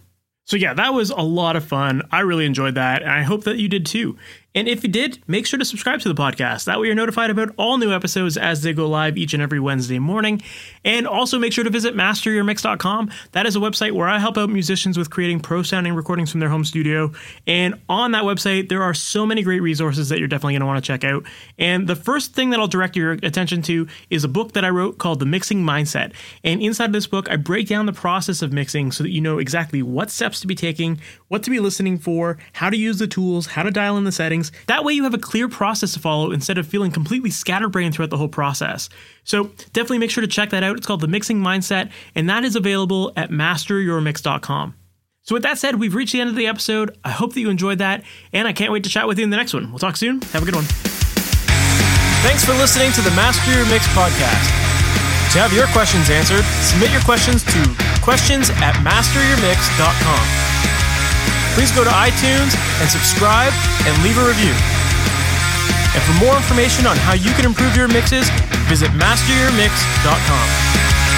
So, yeah, that was a lot of fun. I really enjoyed that, and I hope that you did too. And if you did, make sure to subscribe to the podcast. That way you're notified about all new episodes as they go live each and every Wednesday morning. And also make sure to visit masteryourmix.com. That is a website where I help out musicians with creating pro sounding recordings from their home studio. And on that website, there are so many great resources that you're definitely going to want to check out. And the first thing that I'll direct your attention to is a book that I wrote called The Mixing Mindset. And inside this book, I break down the process of mixing so that you know exactly what steps to be taking, what to be listening for, how to use the tools, how to dial in the settings things. That way, you have a clear process to follow instead of feeling completely scatterbrained throughout the whole process. So, definitely make sure to check that out. It's called The Mixing Mindset, and that is available at masteryourmix.com. So, with that said, we've reached the end of the episode. I hope that you enjoyed that, and I can't wait to chat with you in the next one. We'll talk soon. Have a good one. Thanks for listening to the Master Your Mix podcast. To have your questions answered, submit your questions to questions at masteryourmix.com please go to iTunes and subscribe and leave a review. And for more information on how you can improve your mixes, visit masteryourmix.com.